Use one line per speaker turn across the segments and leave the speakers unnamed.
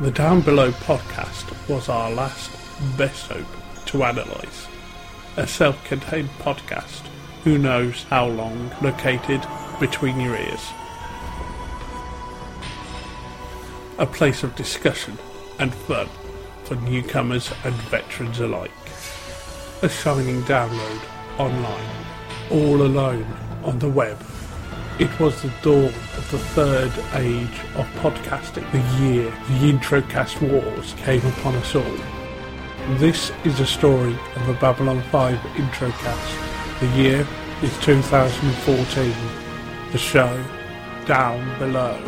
The Down Below podcast was our last best hope to analyse. A self contained podcast, who knows how long, located between your ears. A place of discussion and fun for newcomers and veterans alike. A shining download online, all alone on the web. It was the dawn of the third age of podcasting, the year the Introcast Wars came upon us all. This is a story of a Babylon 5 Introcast. The year is 2014. The show, Down Below.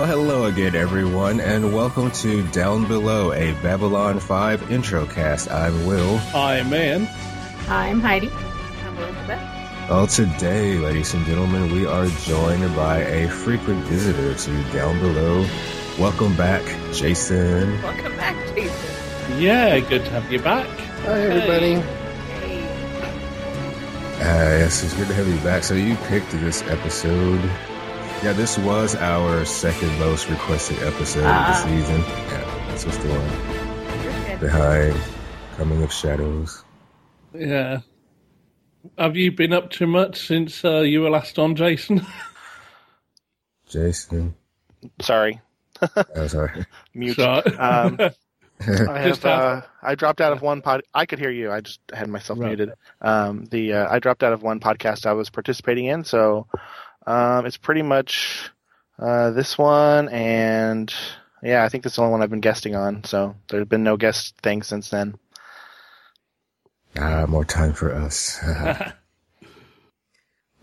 Well, hello again, everyone, and welcome to Down Below, a Babylon 5 intro cast. I'm Will.
I'm Man.
I'm Heidi. I'm Elizabeth.
Well, today, ladies and gentlemen, we are joined by a frequent visitor to Down Below. Welcome back, Jason.
Welcome back, Jason.
Yeah, good to have you back.
Hi, everybody.
Hey.
Uh, yes, it's good to have you back. So, you picked this episode. Yeah, this was our second most requested episode
Ah.
of the season. Yeah, this was the one behind Coming of Shadows.
Yeah. Have you been up to much since uh, you were last on, Jason?
Jason.
Sorry,
Oh, sorry.
mute.
So-
Um, I have.
have-
Uh, I dropped out of one pod. I could hear you. I just had myself
Right.
muted. Um, the uh, I dropped out of one podcast I was participating in, so um, it's pretty much uh, this one, and yeah, I think that's the only one I've been guesting on. So there's been no guest thing since then.
Ah, more time for us.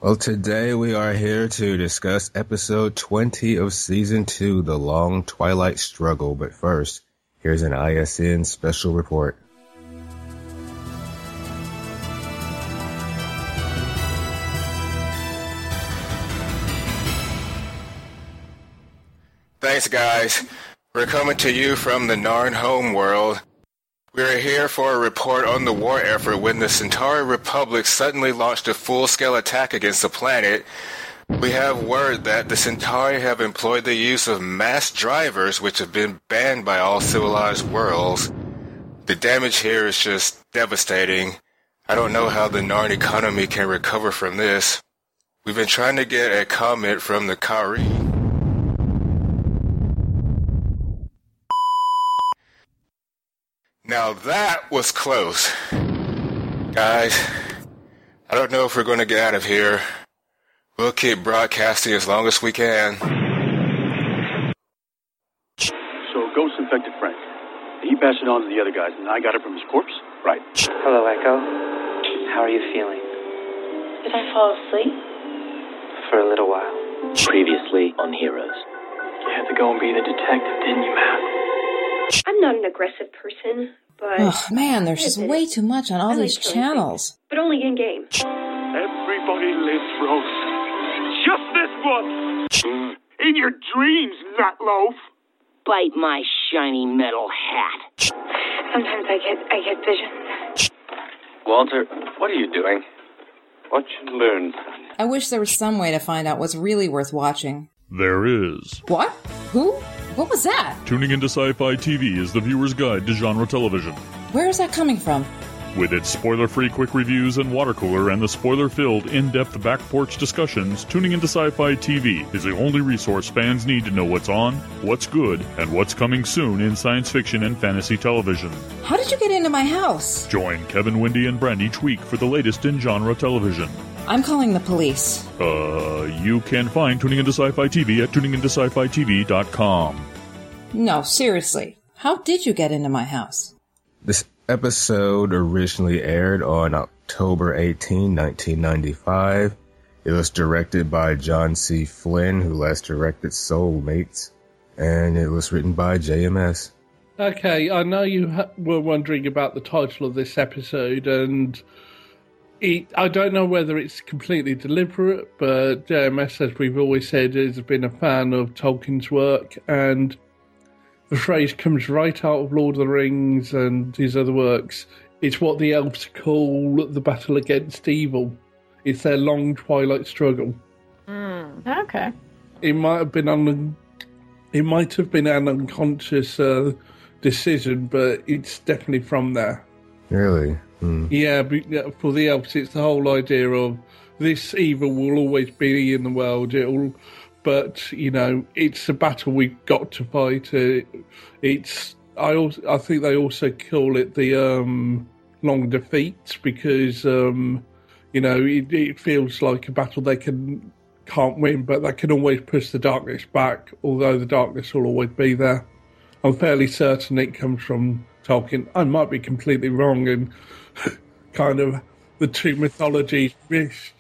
well, today we are here to discuss episode 20 of season 2, The Long Twilight Struggle. But first, here's an ISN special report. Thanks, guys. We're coming to you from the Narn home world. We are here for a report on the war effort when the Centauri Republic suddenly launched a full-scale attack against the planet. We have word that the Centauri have employed the use of mass drivers which have been banned by all civilized worlds. The damage here is just devastating. I don't know how the Narn economy can recover from this. We've been trying to get a comment from the Kha'Ri. Now that was close. Guys, I don't know if we're going to get out of here. We'll keep broadcasting as long as we can.
So Ghost infected Frank. He passed it on to the other guys, and I got it from his corpse. Right.
Hello, Echo. How are you feeling?
Did I fall asleep?
For a little while.
Previously on Heroes.
You had to go and be the detective, didn't you, Matt?
I'm not an aggressive person, but
Oh man, there's just way too much on all
I
these
killing
channels.
but only in game.
Everybody lives, Rose. Just this once. Mm. In your dreams, Nutloaf.
Bite my shiny metal hat.
Sometimes I get I get visions.
Walter, what are you doing? What you learn?
I wish there was some way to find out what's really worth watching.
There is.
What? Who? What was that?
Tuning into Sci Fi TV is the viewer's guide to genre television.
Where is that coming from?
With its spoiler free quick reviews and water cooler and the spoiler filled in depth back porch discussions, Tuning into Sci Fi TV is the only resource fans need to know what's on, what's good, and what's coming soon in science fiction and fantasy television.
How did you get into my house?
Join Kevin, Wendy, and Brent each week for the latest in genre television.
I'm calling the police.
Uh, you can find Tuning into Sci Fi TV at tuningintosci-fi-tv.com.
No, seriously. How did you get into my house?
This episode originally aired on October 18, 1995. It was directed by John C. Flinn, who last directed Soulmates, and it was written by JMS.
Okay, I know you ha- were wondering about the title of this episode, and it, I don't know whether it's completely deliberate, but JMS, as we've always said, has been a fan of Tolkien's work, and the phrase comes right out of Lord of the Rings and his other works. It's what the elves call the battle against evil.
It's their long twilight struggle.
Mm. Okay.
It might have been un- it might have been an unconscious uh, decision, but it's definitely from there.
Really? Hmm.
Yeah, but for the elves, it's the whole idea of this evil will always be in the world. It'll, but you know, it's a battle we've got to fight. Uh, it's I also I think they also call it the um, long defeat because um, you know it, it feels like a battle they can can't win, but they can always push the darkness back. Although the darkness will always be there. I'm fairly certain it comes from Tolkien. I might be completely wrong, and kind of the two mythologies mixed.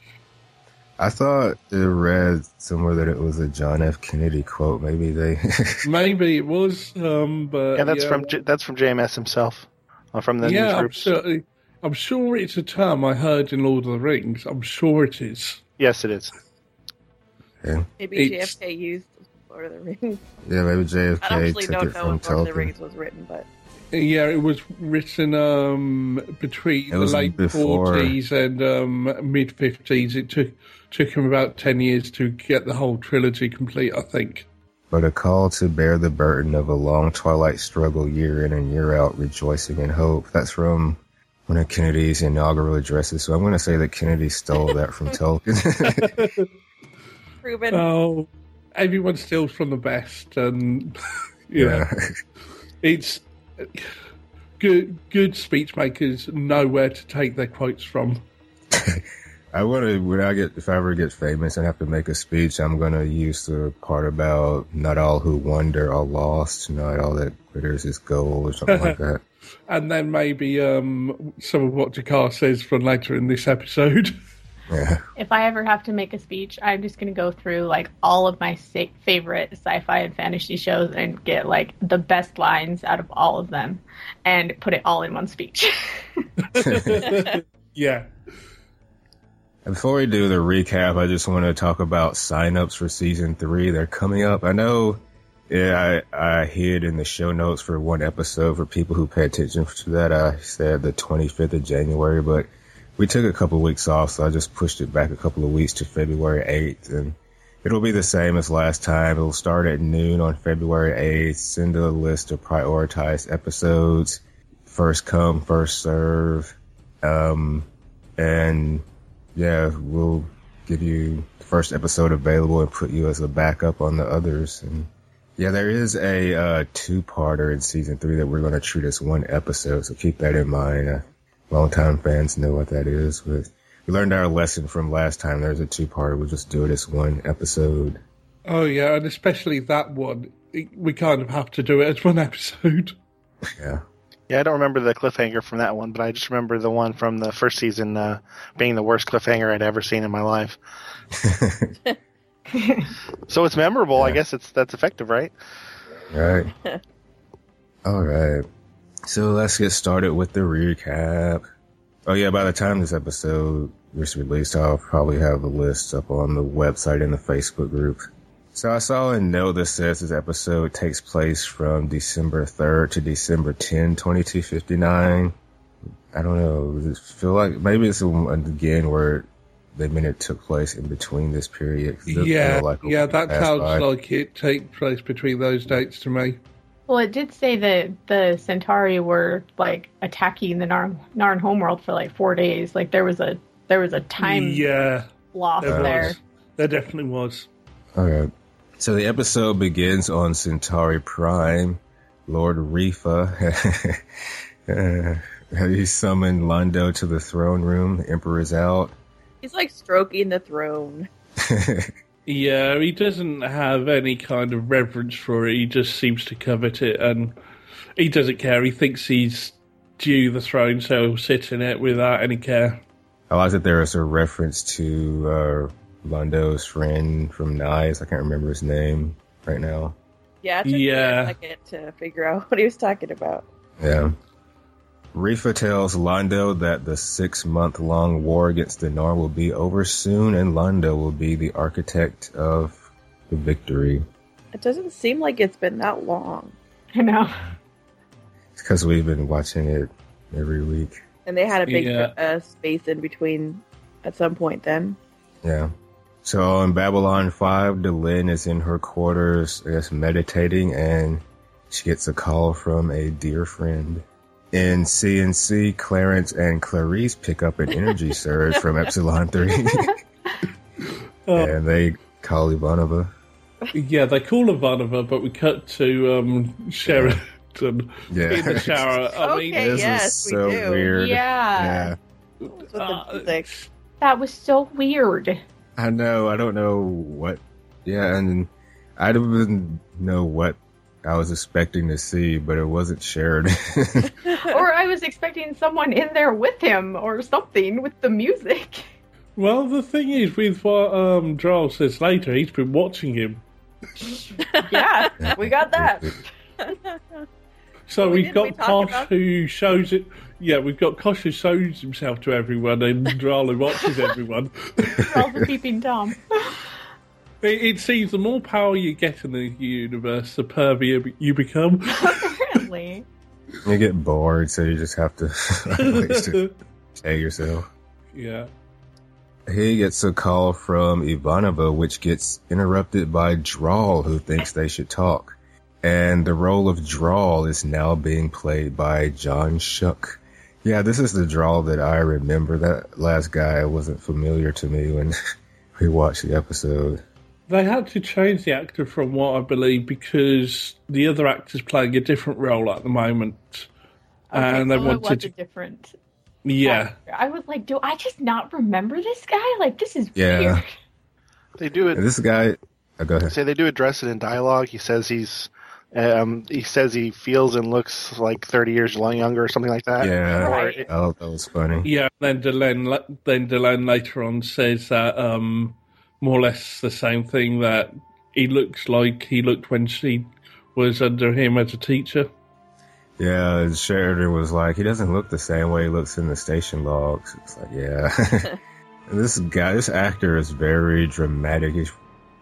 I thought it read somewhere that it was a John F. Kennedy quote. Maybe they.
Maybe it was, um, but
Yeah, that's from J- that's from JMS himself, uh, from the
yeah,
news
I'm
groups.
sure, I'm sure it's a term I heard in Lord of the Rings. I'm sure it is.
Yes, it is.
yeah.
Maybe
It's-
JFK used Lord of the Rings.
yeah, maybe
I
JFK
actually
took
don't
it
know
from
if Lord of the Rings was written, but
Yeah, it was written um, between
It
the late 40s and um, mid 50s. It took took him about 10 years to get the whole trilogy complete, I think.
But a call to bear the burden of a long twilight struggle year in and year out, rejoicing in hope. That's from one of Kennedy's inaugural addresses. So I'm going to say that Kennedy stole that from Tolkien.
proven.
Oh, everyone steals from the best, and you know,
yeah.
it's good. Good speech makers know where to take their quotes from.
I want to, when I get, if I ever get famous and have to make a speech, I'm going to use the part about not all who wander are lost, not all that glitters is gold or something like that.
And then maybe um, some of what G'Kar says from later in this episode.
Yeah.
If I ever have to make a speech, I'm just going to go through like all of my sa- favorite sci-fi and fantasy shows and get like the best lines out of all of them and put it all in one speech.
yeah.
Before we do the recap, I just want to talk about signups for season three. They're coming up. I know, yeah, I, I hid in the show notes for one episode for people who pay attention to that. I said the 25th of January, but we took a couple of weeks off, so I just pushed it back a couple of weeks to February 8th. And it'll be the same as last time. It'll start at noon on February 8th. Send a list of prioritized episodes. First come, first serve. Um, and yeah, we'll give you the first episode available and put you as a backup on the others. And yeah, there is a uh, two-parter in season three that we're going to treat as one episode, so keep that in mind. Longtime fans know what that is, but we learned our lesson from last time. There's a two part. We'll just do it as one episode.
Oh yeah, and especially that one. We kind of have to do it as one episode.
Yeah.
Yeah, I don't remember the cliffhanger from that one, but I just remember the one from the first season uh, being the worst cliffhanger I'd ever seen in my life. so it's memorable. I guess it's that's effective, right?
Right. All right. So let's get started with the recap. Oh yeah, by the time this episode is released, I'll probably have a list up on the website and the Facebook group. So I saw a note that says this episode takes place from December 3rd to December 10, 2259. I don't know. It feel like maybe it's again where the minute it took place in between this period.
Yeah,
like
yeah, that sounds
by.
like it takes place between those dates to me.
Well, it did say that the Centauri were like attacking the Narn, Narn homeworld for like four days. Like there was a there was a time
yeah,
loss
there
there.
was. There definitely was.
All right. So the episode begins on Centauri Prime. Lord Refa, uh, he summoned Londo to the throne room. The Emperor is out.
He's like stroking the throne.
Yeah, he doesn't have any kind of reverence for it. He just seems to covet it, and he doesn't care. He thinks he's due the throne, so he'll sit in it without any care.
I like that there is a reference to uh, Londo's friend from Nice. I can't remember his name right now.
Yeah, it took me
Yeah.
a second to figure out what he was talking about.
Yeah. Refa tells Londo that the six month long war against the Nar will be over soon and Londo will be the architect of the victory.
It doesn't seem like it's been that long.
I know.
Because we've been watching it every week.
And they had a big
Yeah.
uh, space in between at some point. Then
Yeah. So in Babylon 5, Delenn is in her quarters, I guess, meditating, and she gets a call from a dear friend. In CNC, Clarence and Clarice pick up an energy surge from Epsilon 3, and they call Ivanova.
Yeah, they call Ivanova, but we cut to um, Sheridan
Yeah.
in the shower. I mean,
Okay,
this
yes,
is so
do.
weird.
Yeah.
Yeah.
Uh.
That was so weird.
I know. I don't know what. Yeah, and I don't even know what I was expecting to see, but it wasn't Sheridan.
or I was expecting someone in there with him or something with the music.
well, the thing is, with what um, Draal says later, he's been watching him.
yeah, we got that.
So
We
we've
didn't we
got
talk
Kosh
about-
who shows it. Yeah, we've got Kosh who shows himself to everyone, and Droll who watches everyone.
All for peeping Tom.
It, it seems the more power you get in the universe, the pervier you become.
Apparently.
you get bored, so you just have to find ways to stay yourself.
yeah.
He gets a call from Ivanova, which gets interrupted by Draal, who thinks they should talk. And the role of Draal is now being played by John Schuck. Yeah, this is the Draal that I remember. That last guy wasn't familiar to me when we watched the episode.
They had to change the actor from what I believe because the other actor's playing a different role at the moment. and they
so it was
wanted
a
to.
different.
Yeah.
I was like, do I just not remember this guy? Like, this is
Yeah.
weird.
They do it.
And this guy, oh, go ahead.
Say they do address it in dialogue. He says he's, um, he says he feels and looks like thirty years younger or something like that.
Yeah,
Right.
oh, that was funny.
Yeah, then Delenn, then Delenn later on says that um, more or less the same thing that he looks like he looked when she was under him as a teacher.
Yeah, Sheridan was like, he doesn't look the same way he looks in the station logs. It's like, yeah. And this guy, this actor is very dramatic. He's,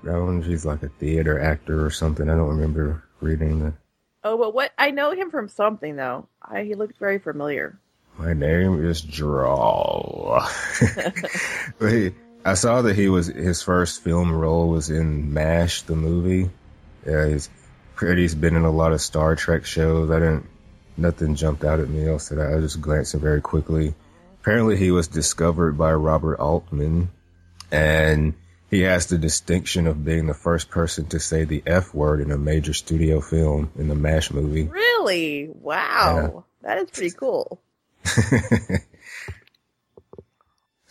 I don't know if he's like a theater actor or something. I don't remember reading the,
Oh, but what I know him from something though. I, he looked very familiar.
my name is Draal. but he, I saw that he was, his first film role was in MASH, the movie. Yeah, he's pretty, he's been in a lot of Star Trek shows. I didn't, nothing jumped out at me else that I, I was just glancing very quickly. Apparently he was discovered by Robert Altman and he has the distinction of being the first person to say the F word in a major studio film in the MASH movie.
Really? Wow. That is pretty cool.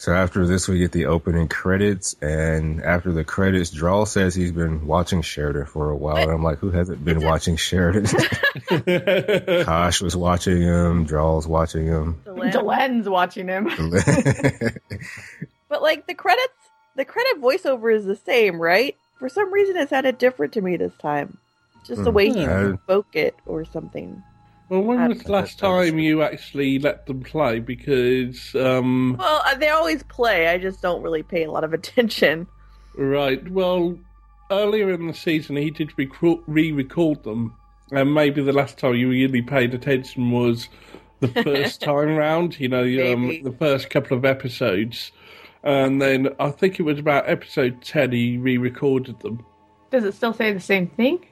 So after this, we get the opening credits, and after the credits, Draal says he's been watching Sheridan for a while, and I'm like, who hasn't been watching Sheridan? Kosh was watching him, Draal's watching him.
Delenn's watching him.
But like the credits, the credit voiceover is the same, right? For some reason, it sounded different to me this time. Just the
Hmm.
way he
Yeah.
spoke it or something.
Well, when was the last time you actually let them play? Because, um,
Well, uh, they always play. I just don't really pay a lot of attention.
right, well, earlier in the season he did re-record them, and maybe the last time you really paid attention was the first time round. You know, um, the first couple of episodes, and then I think it was about episode ten he re-recorded them.
Does it still say the same thing?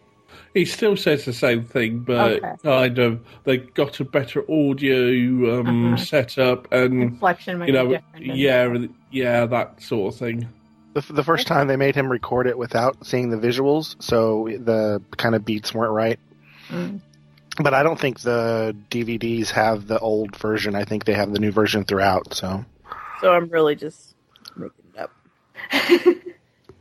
He still says the same thing, but
Okay.
kind of they got a better audio um,
Uh-huh.
setup, and
Inflection might
you know,
be different.
yeah, yeah, that sort of thing.
The, the first time they made him record it without seeing the visuals, so the kind of beats weren't right.
Mm.
But I don't think the DVDs have the old version. I think they have the new version throughout. So
So I'm really just making it up.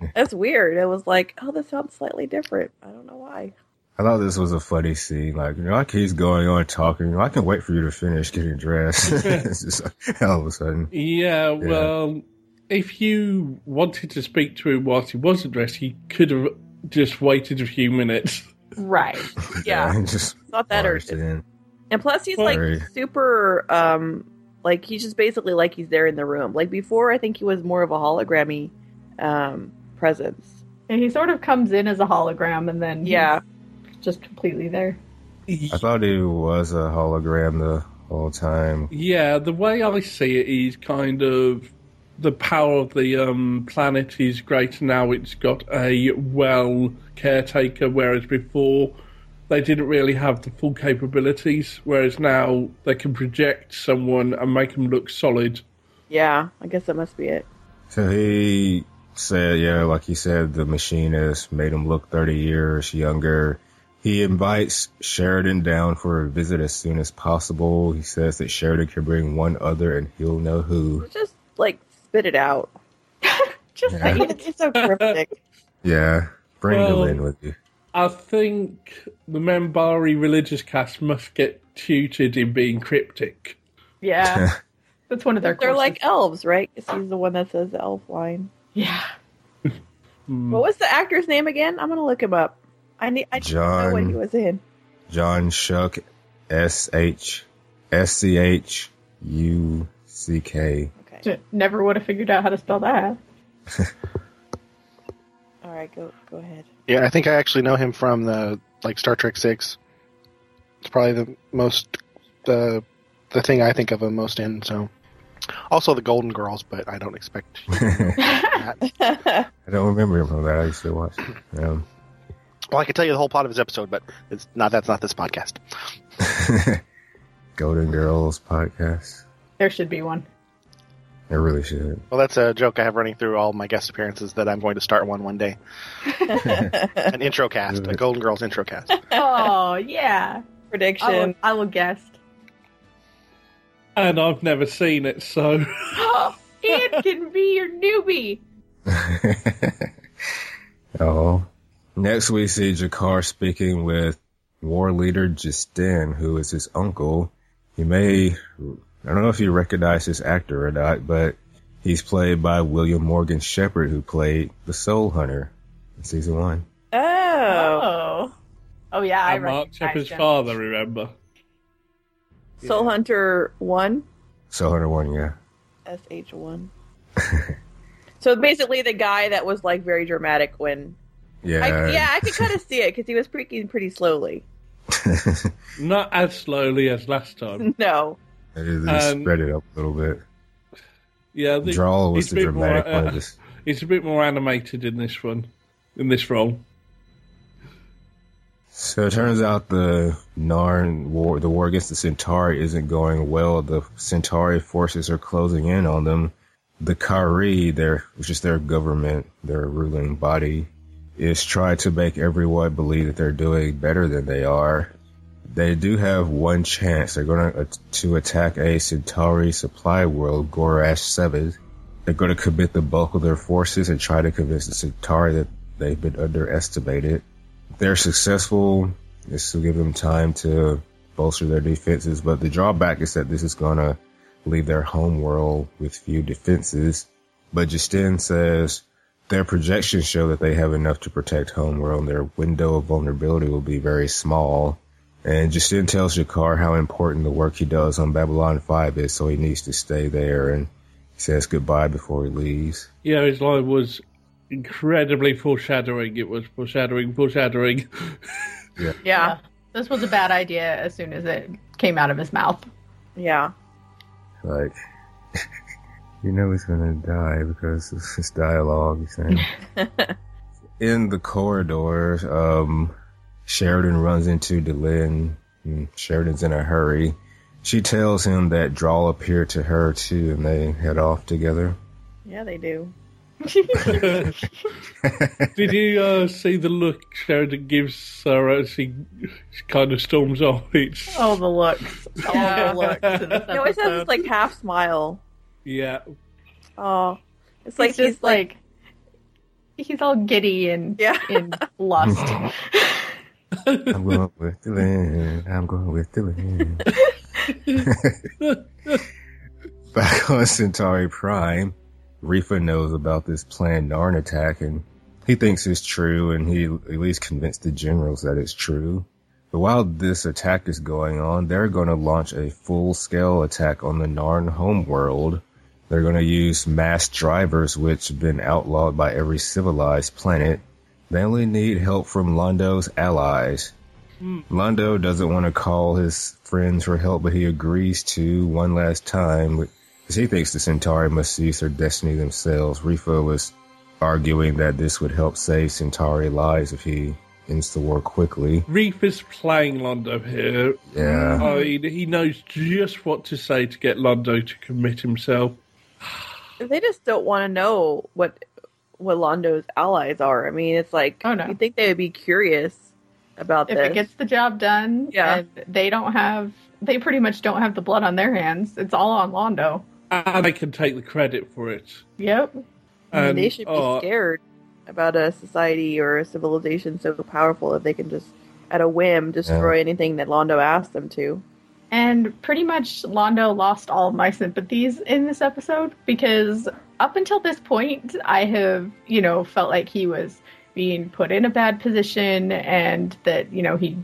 That's weird. It was like, oh, this sounds slightly different. I don't know why.
I thought this was a funny scene. Like, you know, like he's going on talking. You know, I can wait for you to finish getting dressed. it's just like, all of a sudden.
Yeah, well, if you wanted to speak to him whilst he wasn't dressed, he could have just waited a few minutes.
Right.
Yeah.
just
It's not that
barged
urgent.
in.
And plus, he's
Sorry.
like super, um, like he's just basically like he's there in the room. Like before, I think he was more of a hologrammy um, presence.
And he sort of comes in as a hologram and then he's
Yeah.
just completely there.
I thought he was a hologram the whole time.
Yeah, the way I see it, he's kind of the power of the um, planet is greater now. It's got a well caretaker, whereas before they didn't really have the full capabilities. Whereas now they can project someone and make them look solid.
Yeah, I guess that must be it.
So he said, yeah, like he said, the machinist made him look 30 years younger. He invites Sheridan down for a visit as soon as possible. He says that Sheridan can bring one other and he'll know who.
Just like spit it out. Just
Yeah.
say it. It's so cryptic.
Yeah, bring
Well-
them in with you.
I think the Minbari religious cast must get tutored in being cryptic.
Yeah. That's one of their
They're
courses.
like elves, right? 'Cause he's the one that says the elf line.
Yeah. Hmm.
What was the actor's name again? I'm gonna look him up. I need. I just know what
John-
he was in.
John Schuck, S H S C H U C K. Okay.
Never would have figured out how to spell that.
All right, go go ahead.
Yeah, I think I actually know him from the like Star Trek Six. It's probably the most the the thing I think of him most in. So, also the Golden Girls, but I don't expect.
I don't remember him from that. I used to watch. Um,
well, I can tell you the whole plot of his episode, but it's not. That's not this podcast.
Golden Girls podcast.
There should be one.
I really should.
Well, that's a joke I have running through all my guest appearances that I'm going to start one one day. An intro cast, a Golden Girls intro cast.
oh yeah.
Prediction.
I will, I will guess.
And I've never seen it, so
it can be your newbie.
Oh. Next, we see G'Kar speaking with war leader G'Sten, who is his uncle. You may, I don't know if you recognize this actor or not, but he's played by William Morgan Sheppard, who played the Soul Hunter in season one.
Oh.
Oh. Oh yeah, I
and Mark
recognize
Sheppard's
him.
father, remember?
Soul Hunter one,
Soul Hunter one, yeah.
SH one. so basically, the guy that was like very dramatic when.
Yeah.
I, yeah, I could kind of see it because he was speaking pretty slowly.
Not as slowly as last time.
No.
They just
Um,
spread it up a little bit.
Yeah, the,
Draal was the
bit more,
dramatic one.
uh,
Just,
He's a bit more animated in this one, in this role.
So it turns out the Narn war, the war against the Centauri isn't going well. The Centauri forces are closing in on them. The Kha'Ri, their, which is their government, their ruling body, is trying to make everyone believe that they're doing better than they are. They do have one chance. They're going to, to attack a Centauri supply world, Gorash 7. They're going to commit the bulk of their forces and try to convince the Centauri that they've been underestimated. They're successful, this will give them time to bolster their defenses, but the drawback is that this is going to leave their home world with few defenses. But G'Sten says their projections show that they have enough to protect home world. Their window of vulnerability will be very small. And G'Sten tells G'Kar how important the work he does on Babylon 5 is, so he needs to stay there. And says goodbye before he leaves.
Yeah, his line was incredibly foreshadowing. It was foreshadowing, foreshadowing.
Yeah.
Yeah.
This was a bad idea as soon as it came out of his mouth.
Yeah.
Like, you know he's gonna die because of his dialogue. He's saying. In the corridor, um, Sheridan runs into Delenn. Sheridan's in a hurry. She tells him that Draal appeared to her too, and they head off together.
Yeah, they do.
Did you uh, see the look Sheridan gives her as she, she kind of storms off? It's
Oh, the looks.
Yeah.
All the looks. in this
He always has this like half smile.
yeah.
Oh, it's
It's
like
like just
he's like,
like he's all giddy and
Yeah.
in lust.
I'm going with Delenn. I'm going with Delenn. Back on Centauri Prime, Rifa knows about this planned Narn attack and he thinks it's true and he at least convinced the generals that it's true. But while this attack is going on, they're going to launch a full scale attack on the Narn homeworld. They're going to use mass drivers, which have been outlawed by every civilized planet. They only need help from Londo's allies. Hmm. Londo doesn't want to call his friends for help, but he agrees to one last time. Because he thinks the Centauri must seize their destiny themselves. Refa was arguing that this would help save Centauri lives if he ends the war quickly.
Reef is playing Londo here.
Yeah.
I mean, he knows just what to say to get Londo to commit himself.
They just don't want to know what what Londo's allies are. I mean, it's like
Oh, no.
you think they would be curious about
If
this.
it gets the job done,
Yeah.
and they don't have, they pretty much don't have the blood on their hands. It's all on Londo.
And they can take the credit for it.
Yep.
I mean,
And,
they should be
uh,
scared about a society or a civilization so powerful if they can just, at a whim, destroy anything that Londo asked them to.
And pretty much Londo lost all of my sympathies in this episode because up until this point, I have, you know, felt like he was being put in a bad position and that, you know, he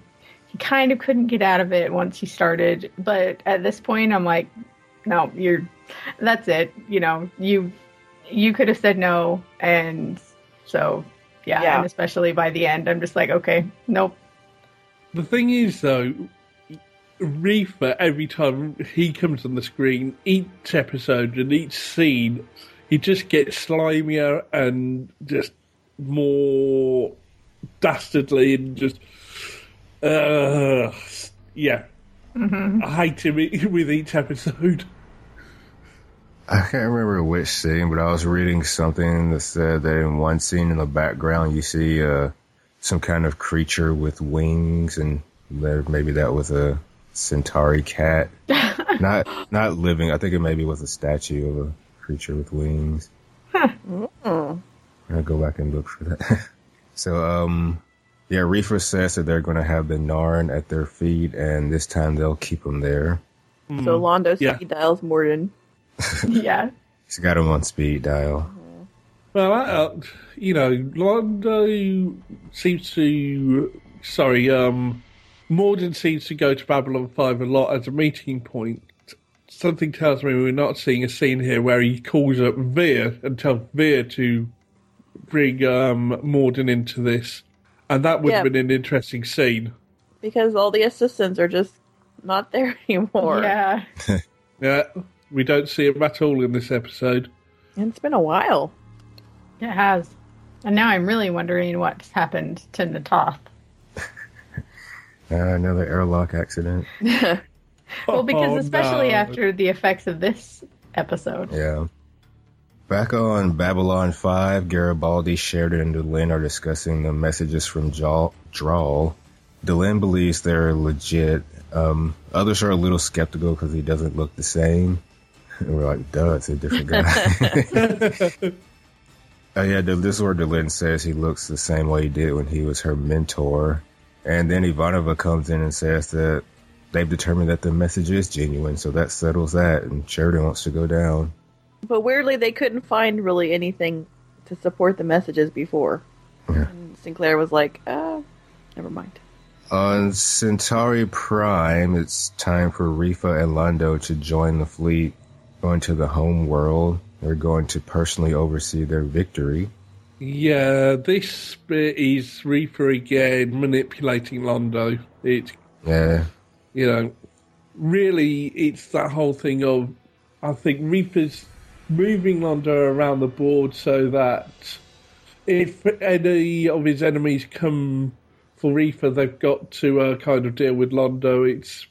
he kind of couldn't get out of it once he started. But at this point, I'm like, no, you're that's it. You know, you you could have said no and so yeah,
Yeah.
and especially by the end, I'm just like, okay, nope.
The thing is, though, Refa, every time he comes on the screen, each episode and each scene, he just gets slimier and just more dastardly and just. Uh, yeah.
hmm
I hate him with each episode.
I can't remember which scene, but I was reading something that said that in one scene in the background you see uh, some kind of creature with wings, and there maybe that was a Centauri cat, not not living. I think it maybe was a statue of a creature with wings.
Mm.
I'll go back and look for that. so, um, yeah, Refa says that they're going to have the Narn at their feet, and this time they'll keep them there.
So Londo
Yeah.
speed dials Morden.
yeah.
He's got him on speed dial.
Well, uh, you know, Londo seems to. Sorry, um, Morden seems to go to Babylon 5 a lot as a meeting point. Something tells me we're not seeing a scene here where he calls up Vir and tells Vir to bring um, Morden into this. And that would have been an interesting scene.
Because all the assistants are just not there anymore.
Yeah.
Yeah, we don't see him at all in this episode.
And it's been a while.
It has. And now I'm really wondering what's happened to Na'Toth.
Uh, another airlock accident.
Well, because
Oh,
especially
no.
after the effects of this episode.
Yeah. Back on Babylon 5, Garibaldi, Sheridan, and Delenn are discussing the messages from Jaw- Draal. Delenn believes they're legit. Um, others are a little skeptical because he doesn't look the same. And we're like, duh, it's a different guy. Oh yeah, this is where Delenn says he looks the same way he did when he was her mentor. And then Ivanova comes in and says that they've determined that the message is genuine, so that settles that, and Sheridan wants to go down.
But weirdly, they couldn't find really anything to support the messages before.
Yeah.
And Sinclair was like, uh, never mind.
On Centauri Prime, it's time for Refa and Londo to join the fleet, going to the home world. They're going to personally oversee their victory.
Yeah, this bit is Refa again manipulating Londo. It
Yeah,
you know, really, it's that whole thing of, I think Refa's moving Londo around the board so that if any of his enemies come for Refa, they've got to uh, kind of deal with Londo. It's,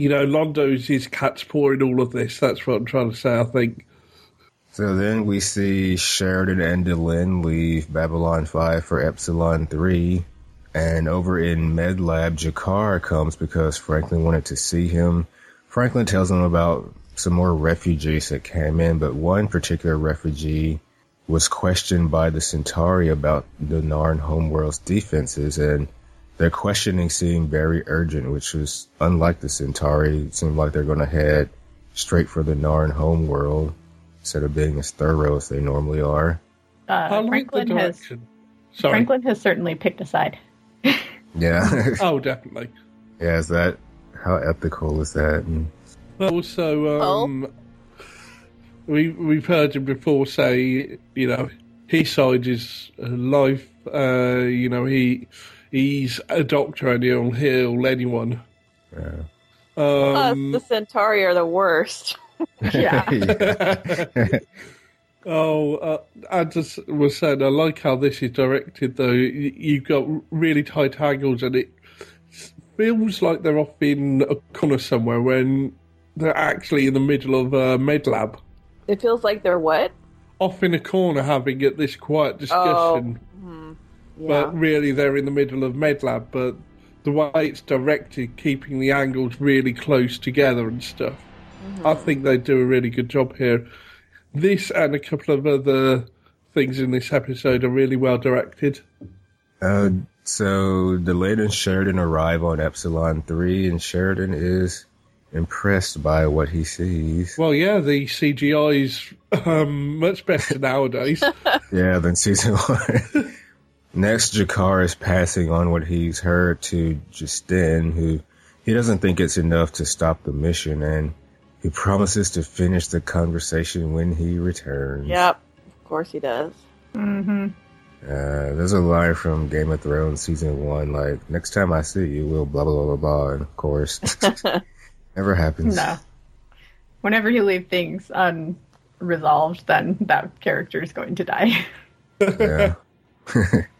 you know, Londo's his cat's paw in all of this. That's what I'm trying to say, I think.
So then we see Sheridan and Delenn leave Babylon 5 for Epsilon 3. And over in MedLab, G'Kar comes because Franklin wanted to see him. Franklin tells him about some more refugees that came in, but one particular refugee was questioned by the Centauri about the Narn homeworld's defenses, and their questioning seemed very urgent, which was unlike the Centauri. It seemed like they're going to head straight for the Narn homeworld instead of being as thorough as they normally are.
Uh,
I like the
Franklin has.
Sorry.
Franklin has certainly picked a side.
Yeah.
Oh, definitely.
yeah, is that how ethical is that? And,
Also, um, we we've heard him before say, you know, his side is uh, life. Uh, you know, he he's a doctor and he'll heal anyone.
yeah.
Plus,
Um,
the Centauri are the worst.
Yeah.
Oh, uh, I just was saying, I like how this is directed, though. You've got really tight angles, and it feels like they're off in a corner somewhere when they're actually in the middle of a med lab.
It feels like they're what?
Off in a corner having it, this quiet discussion,
Oh, Yeah.
but really they're in the middle of med lab. But the way it's directed, keeping the angles really close together and stuff, I think they do a really good job here. This and a couple of other things in this episode are really well directed.
Uh, so Delenn and Sheridan arrive on Epsilon 3, and Sheridan is impressed by what he sees.
Well, yeah, the CGI is um, much better nowadays.
Yeah, than season one. Next, G'Kar is passing on what he's heard to G'Sten, who he doesn't think it's enough to stop the mission, and he promises to finish the conversation when he returns.
Yep. Of course he does.
Mm-hmm.
Uh, there's a line from Game of Thrones season one, like, next time I see you, we'll blah, blah, blah, blah, blah. And of course, never happens.
No. Whenever you leave things unresolved, then that character is going to die.
Yeah.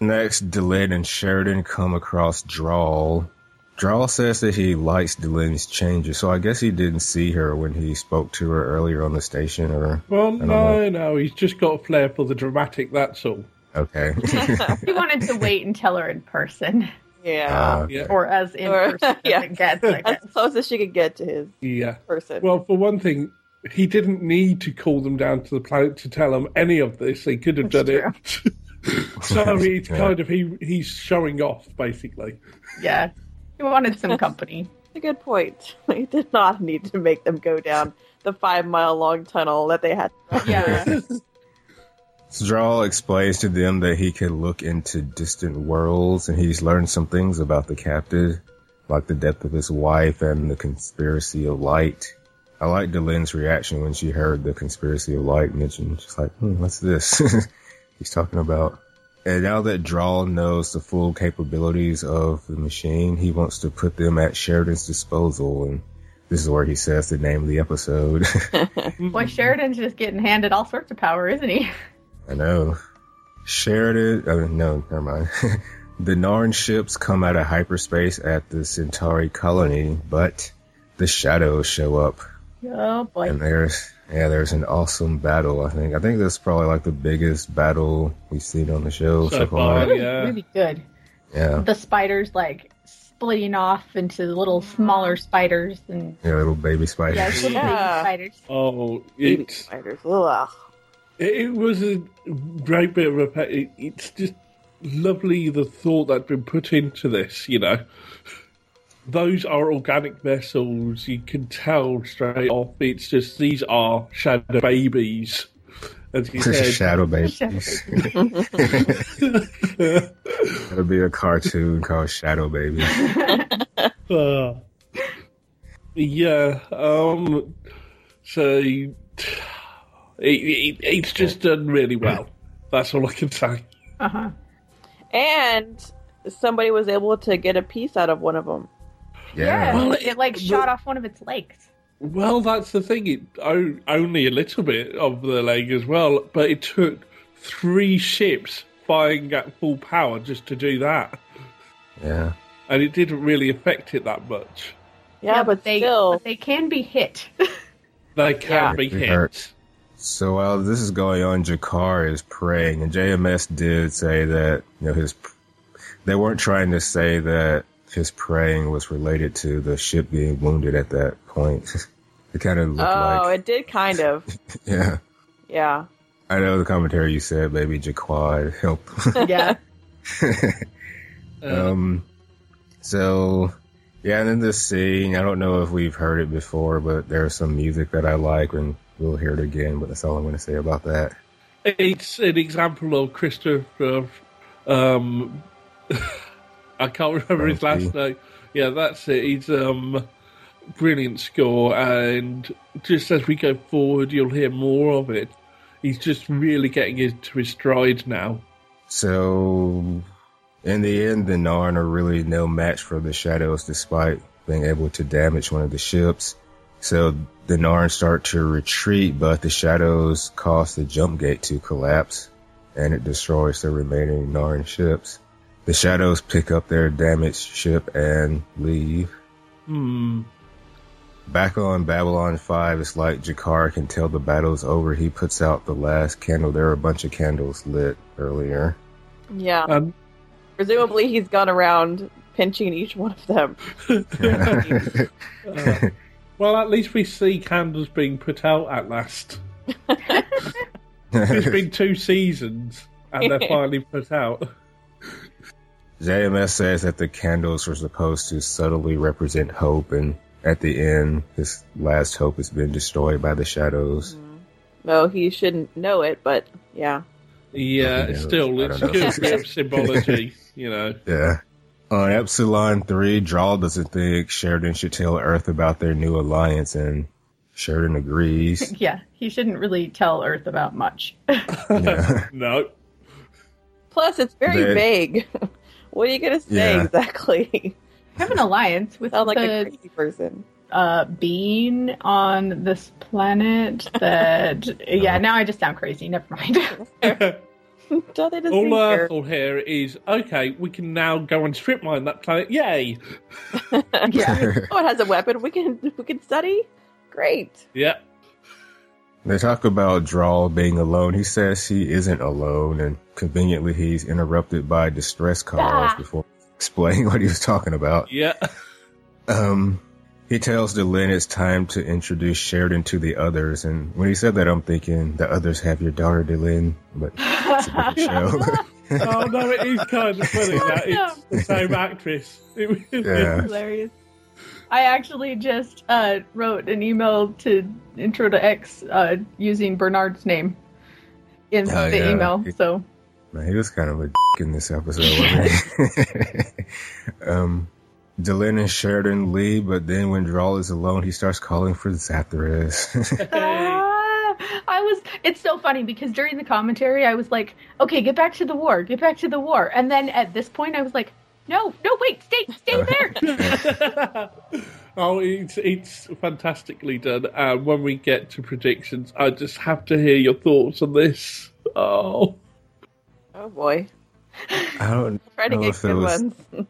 Next, Delenn and Sheridan come across Draal. Draal says that he likes Delenn's changes, so I guess he didn't see her when he spoke to her earlier on the station, or
Well,
I know.
no, no, he's just got a flair for the dramatic, that's all.
Okay.
he wanted to wait and tell her in person.
Yeah.
Uh,
Yeah.
Or as in
Or-
person
yeah.
as it gets, I guess.
As close as she could get to his
Yeah.
person.
Well, for one thing, he didn't need to call them down to the planet to tell them any of this. He could have
That's
done it. so he's
Yeah.
kind of he he's showing off basically.
Yeah. He wanted some company.
a good point. He did not need to make them go down the five mile long tunnel that they had.
Yeah.
Draal explains to them that he can look into distant worlds, and he's learned some things about the captive, like the death of his wife and the conspiracy of light. I like Delenn's reaction when she heard the conspiracy of light mentioned. She's like, hmm, what's this? He's talking about. And now that Draal knows the full capabilities of the machine, he wants to put them at Sheridan's disposal, and this is where he says the name of the episode.
Boy, Sheridan's just getting handed all sorts of power, isn't he?
I know. Sheridan, oh, no, never mind. the Narn ships come out of hyperspace at the Centauri colony, but the shadows show up.
Oh boy.
And there's, yeah, there's an awesome battle, I think. I think this is probably like the biggest battle we've seen on the show so,
So
far.
far,
It was
yeah.
really good.
Yeah.
The spiders like splitting off into little smaller spiders and
Yeah, little baby spiders.
yeah, little
Yeah.
baby spiders.
Oh,
Baby
it's
spiders. Ugh.
It, it was a great bit of a. It, it's just lovely the thought that's been put into this. You know, those are organic vessels. You can tell straight off. It's just these are shadow babies, as you said.
Shadow babies. It'll be a cartoon called Shadow Baby.
Uh, yeah. Um. So it, it, it's just done really well. That's all I can say.
Uh huh.
And somebody was able to get a piece out of one of them.
Yeah,
Well,
it,
it-
like shot off one of its legs.
Well, that's the thing. It o- only a little bit of the leg as well, but it took three ships firing at full power just to do that,
Yeah.
and it didn't really affect it that much.
Yeah, but
they
still.
but they can be hit.
They can
Yeah.
be hit.
hurts. So while this is going on, G'Kar is praying, and JMS did say that you know his. They weren't trying to say that his praying was related to the ship being wounded at that point. it kind of looked
Oh,
like, Oh,
it did kind of.
yeah.
Yeah.
I know the commentary you said, maybe Jaquad, help."
yeah.
Um, so yeah, and then this scene, I don't know if we've heard it before, but there's some music that I like, and we'll hear it again. But that's all I'm going to say about that.
It's an example of Christopher. Um, I can't remember his last name. Yeah, that's it. He's um, brilliant score, and just as we go forward, you'll hear more of it. He's just really getting into his stride now.
So, in the end, the Narn are really no match for the Shadows, despite being able to damage one of the ships. So the Narn start to retreat, but the shadows cause the jump gate to collapse and it destroys the remaining Narn ships. The shadows pick up their damaged ship and leave.
Hmm.
Back on Babylon 5, it's like G'Kar can tell the battle's over. He puts out the last candle. There were a bunch of candles lit earlier.
Yeah.
Um,
Presumably he's gone around pinching each one of them.
uh, well, at least we see candles being put out at last. it's been two seasons and they're finally put out.
JMS says that the candles were supposed to subtly represent hope, and at the end, his last hope has been destroyed by the shadows. Mm-hmm.
No, he shouldn't know it, but yeah.
Yeah, uh,
Yeah,
still, it's
don't
a good bit of symbology, you know.
Yeah. On Epsilon 3, Draal doesn't think Sheridan should tell Earth about their new alliance, and Sheridan agrees.
Yeah, he shouldn't really tell Earth about much.
No.
Plus, it's very
They-
vague. What are you going to say
Yeah.
exactly?
Have an alliance with
Sound like a crazy person.
uh, being on this planet that. yeah, now I just sound crazy. Never mind.
Don't they just
All
be fair?
Earth will hear is, okay, we can now go and strip mine that planet. Yay!
yeah.
Oh, it has a weapon. We can we can study. Great.
Yeah.
They talk about Draal being alone. He says he isn't alone, and conveniently, he's interrupted by distress calls
Ah.
before explaining what he was talking about.
Yeah.
Um, he tells Delenn it's time to introduce Sheridan to the others, and when he said that, I'm thinking the others have your daughter, Delenn, but it's a different show.
oh, no, it is kind of funny that it's the same actress. It was-
Yeah.
Hilarious. I actually just uh, wrote an email to Intro to X uh, using Bernard's name in
Oh,
the
yeah.
email. So
Man, he was kind of a in this episode, wasn't he? um, Delenn and Sheridan leave, but then when Draal is alone, he starts calling for Zathras.
Ah, I was. It's so funny because during the commentary, I was like, "Okay, get back to the war. Get back to the war." And then at this point, I was like, "No, no, wait, stay, stay there."
oh, it's it's fantastically done. And when we get to predictions, I just have to hear your thoughts on this. Oh,
Oh boy.
I don't
Try to
know
get
if it
good
was-
ones.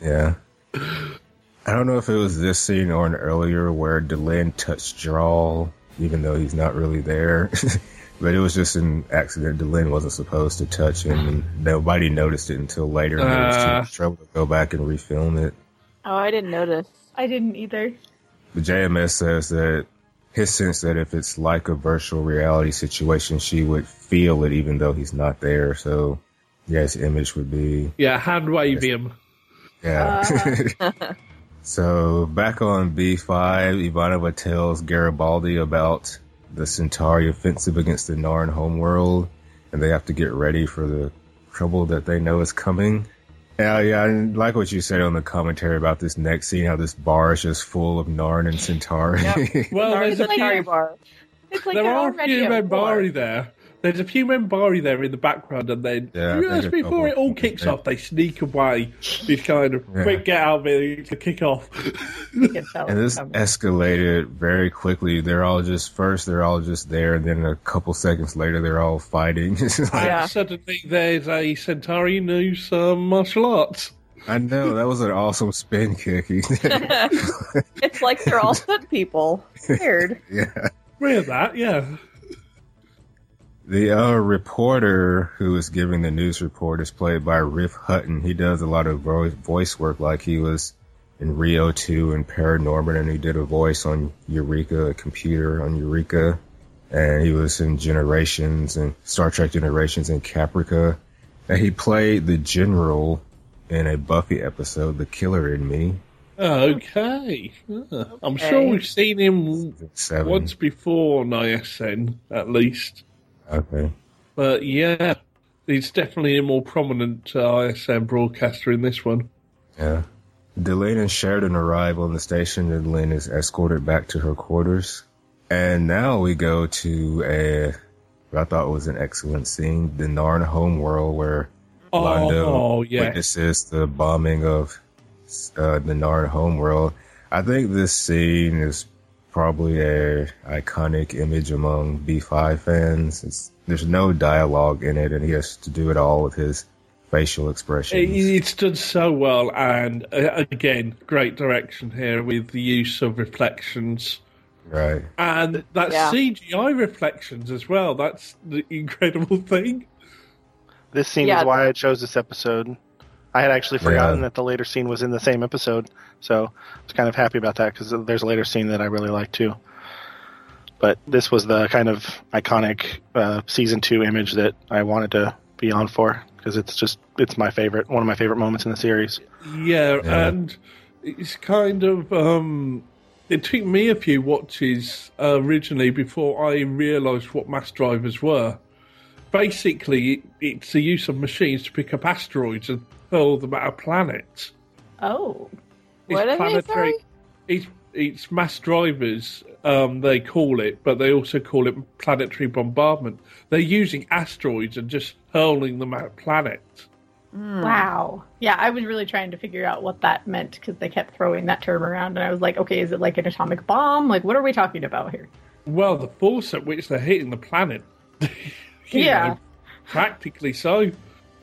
Yeah. I don't know if it was this scene or an earlier where Delenn touched Draal, even though he's not really there. But it was just an accident. Delenn wasn't supposed to touch him, and nobody noticed it until later. and it was too
Ah.
much trouble to go back and refilm it.
Oh, I didn't notice.
I didn't either.
The JMS says that his sense that if it's like a virtual reality situation, she would feel it even though he's not there. So, yeah, his image would be
yeah, hand wave him.
Yeah. so back on B5, Ivanova tells Garibaldi about the Centauri offensive against the Narn homeworld, and they have to get ready for the trouble that they know is coming. Yeah, yeah, I like what you said on the commentary about this next scene, how this bar is just full of Narn and Centauri.
Well, there's a few,
Atari bar.
It's like
there
they're
are a
already
few
at war.
Minbari there. There's a few Minbari there in the background, and then
Yeah,
just before it all kicks off, they sneak away. These kind of
Yeah.
quick get out of here to kick off.
You can tell
And this
coming.
escalated very quickly. They're all just first, they're all just there, and then a couple seconds later, they're all fighting. Like,
Yeah.
Suddenly there's a Centauri who knows some um, martial arts.
I know that was an awesome spin kick.
it's like they're all stunt people. Weird.
yeah.
Weird that, yeah.
The uh, reporter who is giving the news report is played by Rif Hutton. He does a lot of vo- voice work, like he was in Rio 2 and Paranorman, and he did a voice on Eureka, a computer on Eureka, and he was in Generations and Star Trek Generations and Caprica. And he played the general in a Buffy episode, The Killer in Me.
Okay. Ah, I'm sure we've seen him
Seven.
once before on ISN, at least.
Okay.
But yeah, he's definitely a more prominent uh, ISN broadcaster in this one.
Yeah. Delenn and Sheridan arrive on the station and Lynn is escorted back to her quarters. And now we go to a, what I thought was an excellent scene, the Narn homeworld where
Oh,
Londo
yeah.
witnesses the bombing of uh, the Narn homeworld. I think this scene is probably a iconic image among B5 fans. It's, there's no dialogue in it, and he has to do it all with his facial expressions.
It- It's done so well, and uh, again, great direction here with the use of reflections.
Right.
And that
Yeah.
CGI reflections as well. That's the incredible thing.
This scene
Yeah.
is why I chose this episode. I had actually forgotten
Yeah.
that the later scene was in the same episode, so I was kind of happy about that because there's a later scene that I really like too. But this was the kind of iconic uh, season two image that I wanted to be on for because it's just it's my favorite, one of my favorite moments in the series.
Yeah,
Yeah.
and it's kind of um it took me a few watches uh, originally before I realised what mass drivers were. Basically, it's the use of machines to pick up asteroids and hurl them at a planet.
Oh.
It's
What are they,
planetary-
sorry?
It's it's mass drivers. Um, they call it, but they also call it planetary bombardment. They're using asteroids and just hurling them at planets.
Wow. Yeah, I was really trying to figure out what that meant because they kept throwing that term around, and I was like, okay, is it like an atomic bomb? Like, what are we talking about here?
Well, the force at which they're hitting the planet.
Yeah.
know, practically so.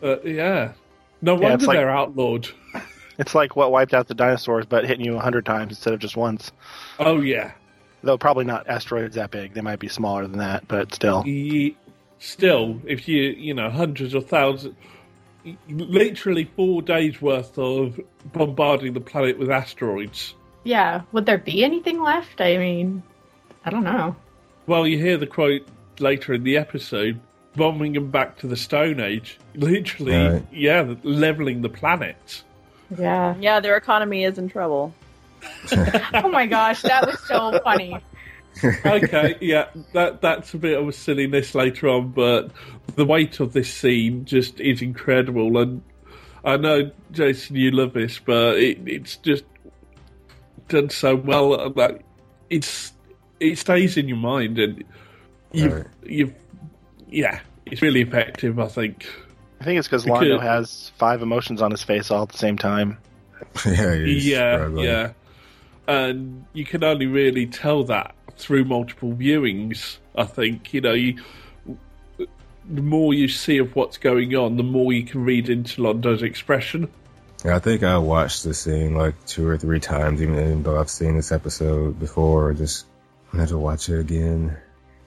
Uh, yeah. No
Yeah,
wonder
it's like-
they're outlawed.
It's like what wiped out the dinosaurs, but hitting you a hundred times instead of just once.
Oh, yeah.
Though probably not asteroids that big; they might be smaller than that, but still.
Ye- Still, if you, you know, hundreds or thousands, literally four days worth of bombarding the planet with asteroids.
Yeah, would there be anything left? I mean, I don't know.
Well, you hear the quote later in the episode bombing them back to the Stone Age. Literally,
Right.
yeah, leveling the planet.
Yeah.
Yeah, their economy is in trouble.
oh my gosh, that was so funny.
okay, yeah, that that's a bit of a silliness later on, but the weight of this scene just is incredible. And I know, Jason, you love this, but it, it's just done so well that it's it stays in your mind, and you
Right.
you yeah, it's really effective. I think.
I think it's because
Because-
Londo has five emotions on his face all at the same time.
yeah, he's
yeah,
struggling.
yeah, and you can only really tell that through multiple viewings. I think you know you. The more you see of what's going on, the more you can read into Londo's expression.
Yeah, I think I watched the scene like two or three times, even though I've seen this episode before. Just had to watch it again.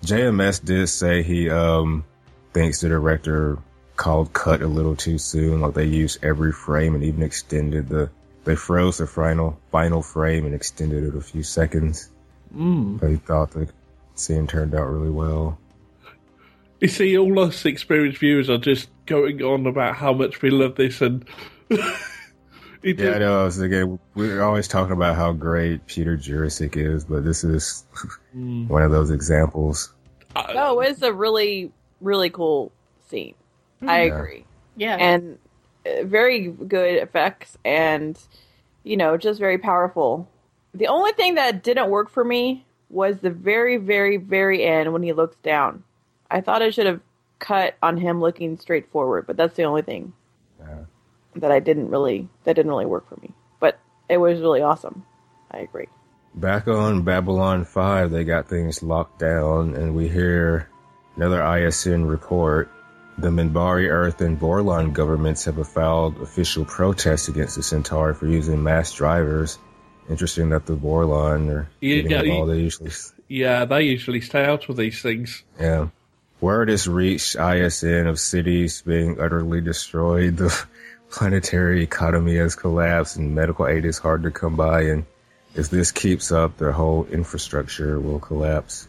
JMS did say he um thinks the director called cut a little too soon. Like they used every frame and even extended the. They froze the final final frame and extended it a few seconds.
Mm.
But he thought the scene turned out really well.
You see, all us experienced viewers are just going on about how much we love this, and it
Yeah, I know. I was thinking we're always talking about how great Peter Jurasik is, but this is
Mm.
one of those examples.
No, it's a really, really cool scene. I agree.
Yeah.
And uh, very good effects and, you know, just very powerful. The only thing that didn't work for me was the very, very, very end when he looks down. I thought I should have cut on him looking straight forward, but that's the only thing
Yeah.
That I didn't really, that didn't really work for me. But it was really awesome. I agree.
Back on Babylon 5, they got things locked down, and we hear another ISN report. The Minbari Earth and Vorlon governments have filed official protests against the Centauri for using mass drivers. Interesting that the Vorlon are
Yeah,
getting
yeah,
involved. They usually,
yeah, they usually stay out of these things.
yeah. Word has reached ISN of cities being utterly destroyed. The planetary economy has collapsed, and medical aid is hard to come by. And if this keeps up, their whole infrastructure will collapse.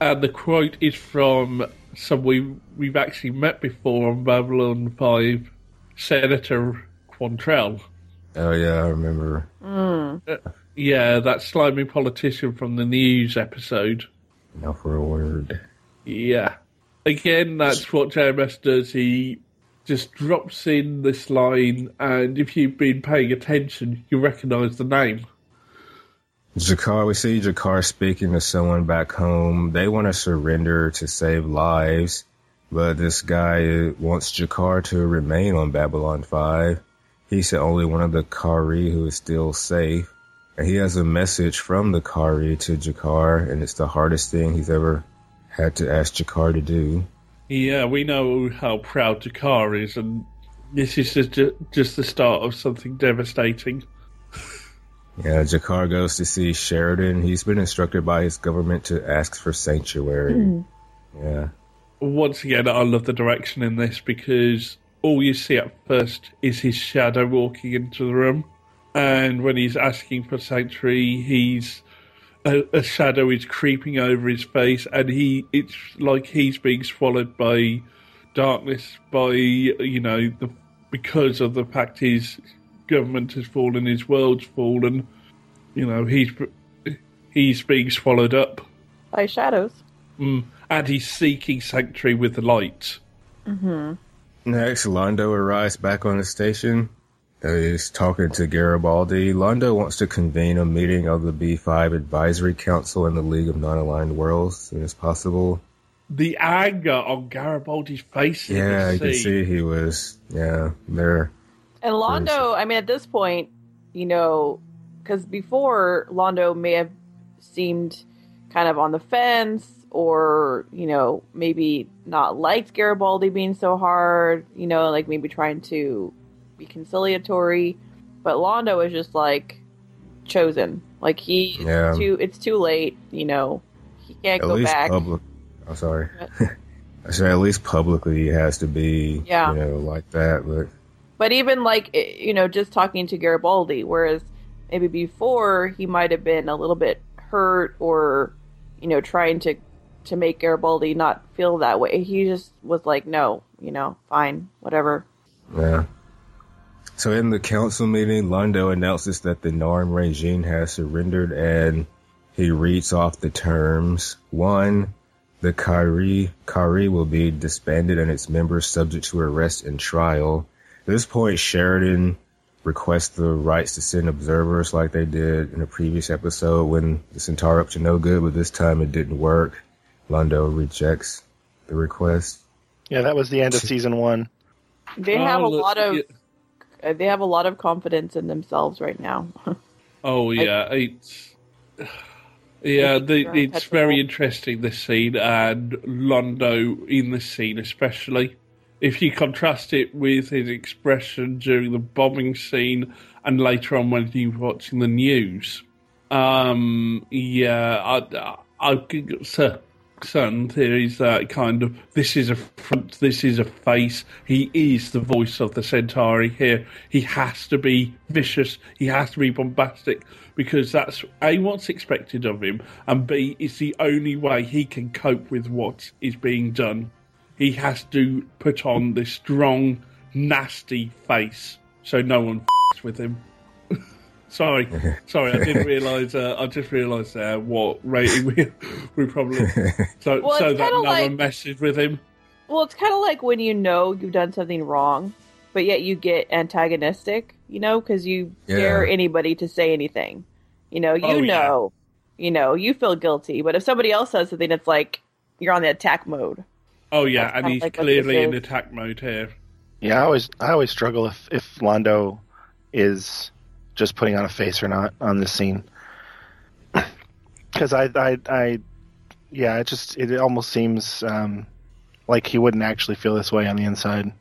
And the quote is from someone we've actually met before on Babylon 5, Senator Quantrell.
Oh yeah, I remember.
Mm.
Yeah, that slimy politician from the news episode.
Now for a word.
Yeah. Again, that's what JMS does. He just drops in this line, and if you've been paying attention, you recognise the name.
G'Kar, we see G'Kar speaking to someone back home. They want to surrender to save lives, but this guy wants G'Kar to remain on Babylon 5. He's the only one of the Kha'Ri who is still safe. And he has a message from the Kha'Ri to G'Kar, and it's the hardest thing he's ever had to ask G'Kar to do.
Yeah, we know how proud G'Kar is, and this is just, just the start of something devastating.
Yeah, G'Kar goes to see Sheridan. He's been instructed by his government to ask for sanctuary.
Mm.
Yeah.
Once again, I love the direction in this because all you see at first is his shadow walking into the room. And when he's asking for sanctuary, he's a, a shadow is creeping over his face, and he it's like he's being swallowed by darkness, by you know the because of the fact his government has fallen, his world's fallen. You know he's he's being swallowed up
by shadows.
Mm. And he's seeking sanctuary with the light.
Mm-hmm.
Next, Londo arrives back on the station. He's talking to Garibaldi. Londo wants to convene a meeting of the B5 Advisory Council and the League of Non-Aligned Worlds as soon as possible.
The anger on Garibaldi's face.
Yeah, you can see he was, yeah, there.
And Londo, I mean, at this point, you know, because before Londo may have seemed kind of on the fence or, you know, maybe not liked Garibaldi being so hard, you know, like maybe trying to be conciliatory. But Londo is just like chosen. Like he
Yeah.
it's too it's too late, you know. He can't
At
go
least
back.
public. I'm sorry. I said at least publicly he has to be,
Yeah.
you know, like that. But
But even like you know, just talking to Garibaldi, whereas maybe before he might have been a little bit hurt or you know trying to to make Garibaldi not feel that way. He just was like, no, you know, fine, whatever.
Yeah. So in the council meeting, Londo announces that the Narn regime has surrendered and he reads off the terms. One, the Kha'Ri, Kha'Ri will be disbanded and its members subject to arrest and trial. At this point, Sheridan requests the rights to send observers like they did in a previous episode when the Centaur up to no good, but this time it didn't work. Londo rejects the request.
Yeah, that was the end of season one.
They have oh, a
Oh,
lot of
yeah.
They have a lot of confidence in themselves right now.
Oh yeah, it's yeah, the, it's very interesting this scene and Londo in this scene especially. If you contrast it with his expression during the bombing scene and later on when he was watching the news, um, yeah, I, I, I cer- certain theories that kind of this is a front, this is a face. He is the voice of the Centauri here. He has to be vicious. He has to be bombastic because that's a what's expected of him, and b it's the only way he can cope with what is being done. He has to put on this strong, nasty face so no one f- with him. Sorry, sorry, I didn't realise. Uh, I just realised there what rating we we probably so
Well,
so that
kinda
no
like-
one messes with him.
Well, it's kind of like when you know you've done something wrong, but yet you get antagonistic, you know, because you
Yeah.
dare anybody to say anything. You know, you
Oh, yeah.
know, you know, you feel guilty, but if somebody else says something, it's like you're on the attack mode.
Oh yeah,
That's
and he's
like
clearly in attack mode here.
Yeah, I always I always struggle if if Londo is just putting on a face or not on this scene because I, I I yeah it just it almost seems um, like he wouldn't actually feel this way on the inside.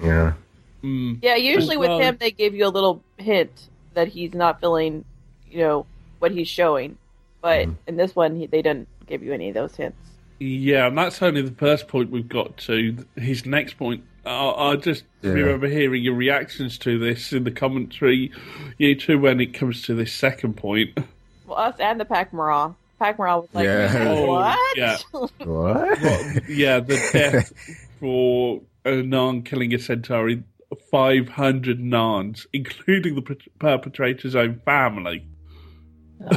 Yeah.
Mm.
Yeah, usually with
Well-
him, they give you a little hint that he's not feeling, you know, what he's showing. But in this one, he, they didn't give you any of those hints.
Yeah, and that's only the first point we've got to. His next point, I, I just
Yeah.
remember hearing your reactions to this in the commentary, you two, when it comes to this second point.
Well, us and the Pac Morale. Pac Morale was like,
Yeah.
Oh,
what?
yeah.
What?
Well, yeah, the death for a Narn killing a Centauri, 500 Narns, including the perpetrator's own family.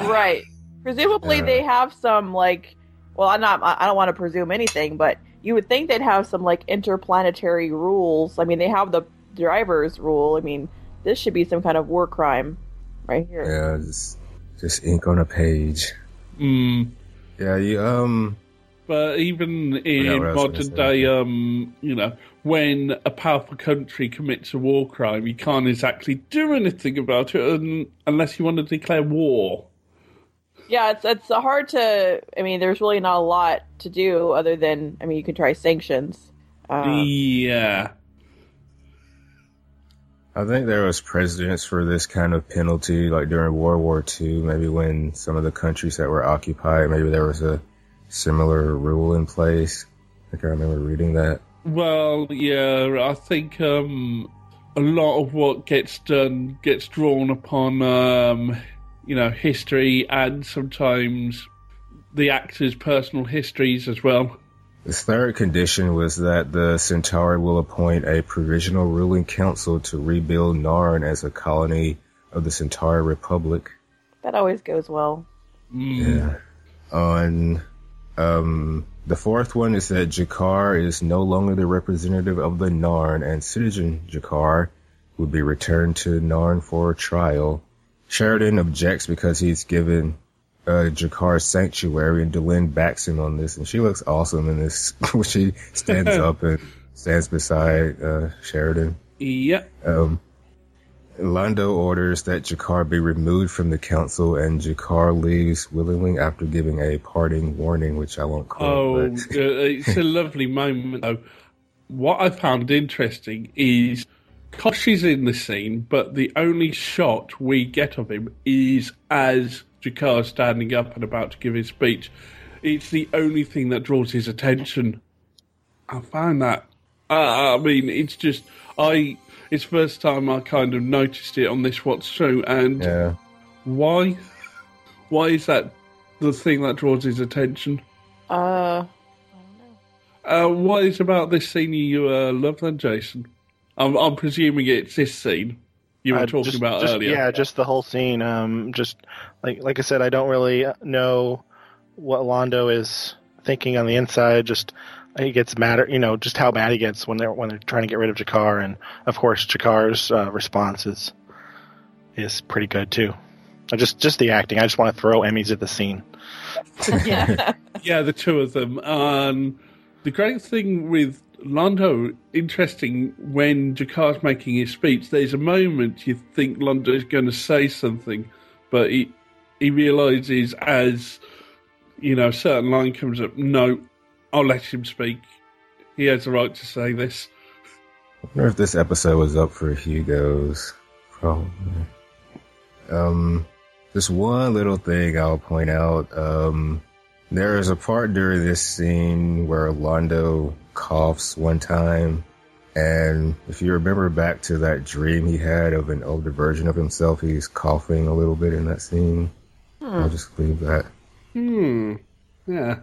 right. Presumably,
Yeah.
they have some like. Well, I'm not. I I don't want to presume anything, but you would think they'd have some like interplanetary rules. I mean, they have the driver's rule. I mean, this should be some kind of war crime, right here.
Yeah, just, just ink on a page.
Mm.
Yeah, you, um,
but even in
what I was gonna
modern day, um, you know, when a powerful country commits a war crime, you can't exactly do anything about it unless you want to declare war.
Yeah, it's it's hard to. I mean, there's really not a lot to do other than. I mean, you can try sanctions. Uh,
yeah.
I think there was precedents for this kind of penalty, like during World War II, maybe when some of the countries that were occupied, maybe there was a similar rule in place. I think I remember reading that.
Well, yeah, I think um, a lot of what gets done gets drawn upon, um, you know, history and sometimes the actors' personal histories as well.
The third condition was that the Centauri will appoint a provisional ruling council to rebuild Narn as a colony of the Centauri Republic.
that always goes well.
Yeah. On um, the fourth one is that G'Kar is no longer the representative of the Narn, and citizen G'Kar would be returned to Narn for trial. Sheridan objects because he's given uh, G'Kar sanctuary, and Delenn backs him on this, and she looks awesome in this when she stands up and stands beside uh, Sheridan.
Yeah.
Um, Londo orders that G'Kar be removed from the council, and G'Kar leaves willingly after giving a parting warning, which I won't quote.
Oh,
but-
uh, it's a lovely moment, though. What I found interesting is Kosh is in the scene, but the only shot we get of him is as G'Kar standing up and about to give his speech. It's the only thing that draws his attention. I find that. Uh, I mean, it's just I. It's first time I kind of noticed it on this What's True, and
yeah.
why? Why is that the thing that draws his attention?
Uh,
Uh, what is about this scene you uh, love then, Jason? I'm, I'm presuming it's this scene you were
Uh,
talking
just-
about
just-
earlier.
Yeah, just the whole scene. Um, just like like I said, I don't really know what Londo is thinking on the inside. Just he gets mad you know just how mad he gets when they're when they're trying to get rid of G'Kar, and of course G'Kar's uh, response is is pretty good too. Just just the acting. I just want to throw Emmys at the scene.
yeah.
Yeah, the two of them. Um, the great thing with Londo, interesting when G'Kar's making his speech, there's a moment you think Londo is going to say something, but he he realizes as you know a certain line comes up, no, I'll let him speak. He has the right to say this.
I wonder if this episode was up for Hugo's. Probably. Um, just one little thing I'll point out. Um, there is a part during this scene where Londo coughs one time. And if you remember back to that dream he had of an older version of himself, he's coughing a little bit in that scene. I'll just leave that.
Hmm. Yeah.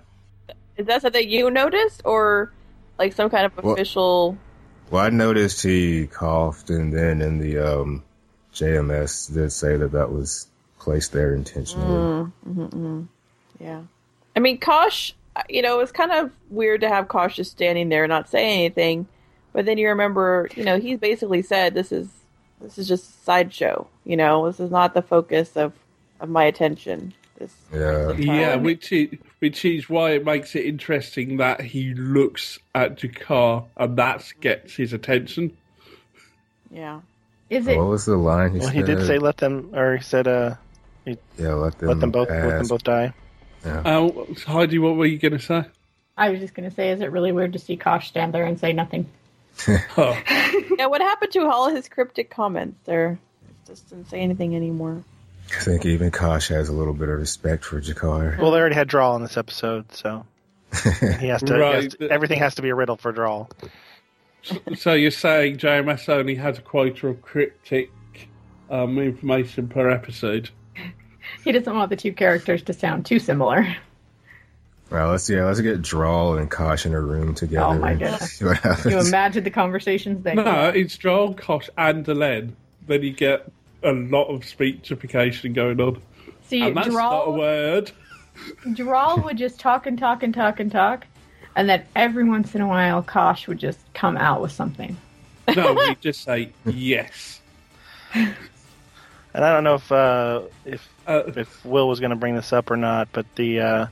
Is that something you noticed, or like some kind of official?
Well, I noticed he coughed, and then in the um, JMS did say that that was placed there intentionally.
Mm, mm, mm. Yeah. I mean, Kosh, you know, it was kind of weird to have Kosh just standing there not saying anything. But then you remember, you know, he's basically said this is this is just a sideshow. You know, this is not the focus of of my attention. This
Yeah.
Yeah, which is, which is why it makes it interesting that he looks at G'Kar and that gets his attention.
yeah.
Is it?
What was the line he
Well,
said?
he did say let them, or he said, uh, he,
yeah, let them,
let them both, let them both die.
Yeah.
Uh, Heidi, what were you going to say?
I was just going to say, is it really weird to see Kosh stand there and say nothing?
Oh,
Yeah. What happened to all his cryptic comments? There, just didn't say anything anymore.
I think even Kosh has a little bit of respect for G'Kar.
Well, they already had Draal in this episode, so he has to, he has to- Everything has to be a riddle for Draal.
so you're saying JMS only has a quota of cryptic um, information per episode?
He doesn't want the two characters to sound too similar.
Well, let's yeah, let's get Draal and Kosh in a room together.
Oh my
and
goodness.
see what
Can you
happens.
imagine the conversations they
No, it's Draal, Kosh, and Delenn. Then you get a lot of speechification going on.
See,
and that's not a
Draal,
word.
Draal would just talk and talk and talk and talk, and then every once in a while, Kosh would just come out with something.
No, we just say yes.
And I don't know if uh, if
Uh,
if Will was going to bring this up or not, but the uh,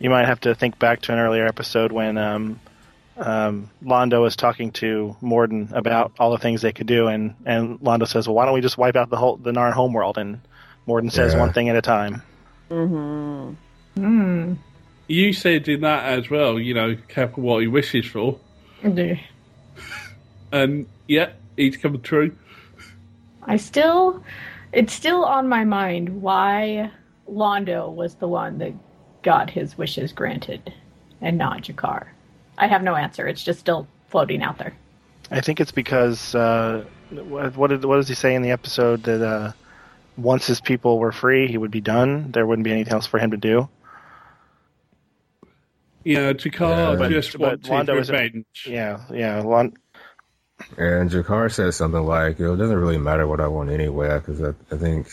you might have to think back to an earlier episode when um, um, Londo was talking to Morden about all the things they could do, and, and Londo says, "Well, why don't we just wipe out the whole the Narn homeworld?" And Morden says,
Yeah.
"One thing at a time."
Mm-hmm.
Hmm.
You said in that as well, you know, careful what he wishes for.
Yeah.
And yeah, he's come true.
I still, it's still on my mind why Londo was the one that got his wishes granted and not G'Kar. I have no answer. It's just still floating out there.
I think it's because uh, what what, did, what does he say in the episode that uh, once his people were free, he would be done. There wouldn't be anything else for him to do.
Yeah, G'Kar
But-
just
but
wanted
Londo is-
revenge.
Yeah, yeah. Lon-
And G'Kar says something like, "It doesn't really matter what I want anyway," because I, I think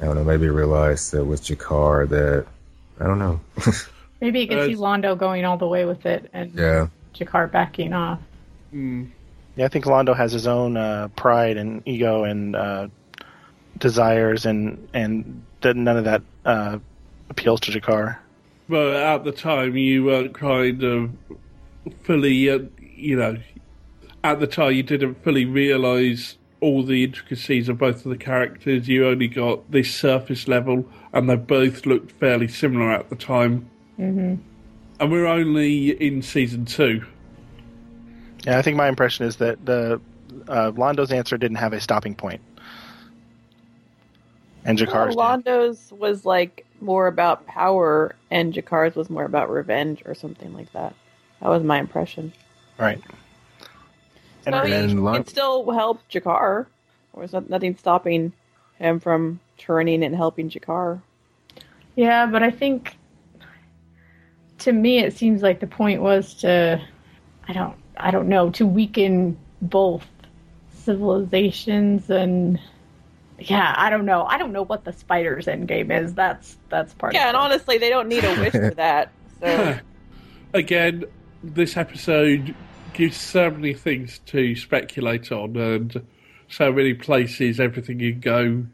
I don't know. Maybe realized that with G'Kar that I don't know.
Maybe you can
Uh,
see Londo going all the way with it and
yeah,
G'Kar backing off.
Mm.
Yeah, I think Londo has his own uh, pride and ego and uh, desires, and and that none of that uh, appeals to G'Kar.
But at the time, you weren't kind of fully, uh, you know, at the time you didn't fully realise all the intricacies of both of the characters. You only got this surface level, and they both looked fairly similar at the time.
Mm-hmm.
And we're only in season two.
Yeah, I think my impression is that the uh, Londo's answer didn't have a stopping point, and G'Kar's. did.
Londo's was like more about power, and G'Kar's was more about revenge or something like that. That was my impression.
Right.
So
And
he
then Lon-
can still help G'Kar. There's not, nothing stopping him from turning and helping G'Kar.
Yeah, but I think to me it seems like the point was to I don't I don't know to weaken both civilizations and yeah I don't know I don't know what the spider's end game is that's that's part
Yeah,
of
and
it.
honestly, they don't need a wish for that. So
Again, this episode gives so many things to speculate on, and so many places everything can go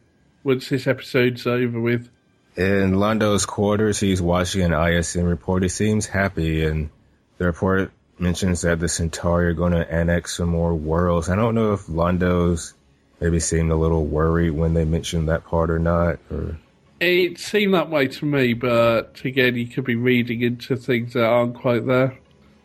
once this episode's over with.
in Londo's quarters, he's watching an ISN report. He seems happy, and the report mentions that the Centauri are going to annex some more worlds. I don't know if Londo's maybe seemed a little worried when they mentioned that part or not. Or
It seemed that way to me, but again, you could be reading into things that aren't quite there.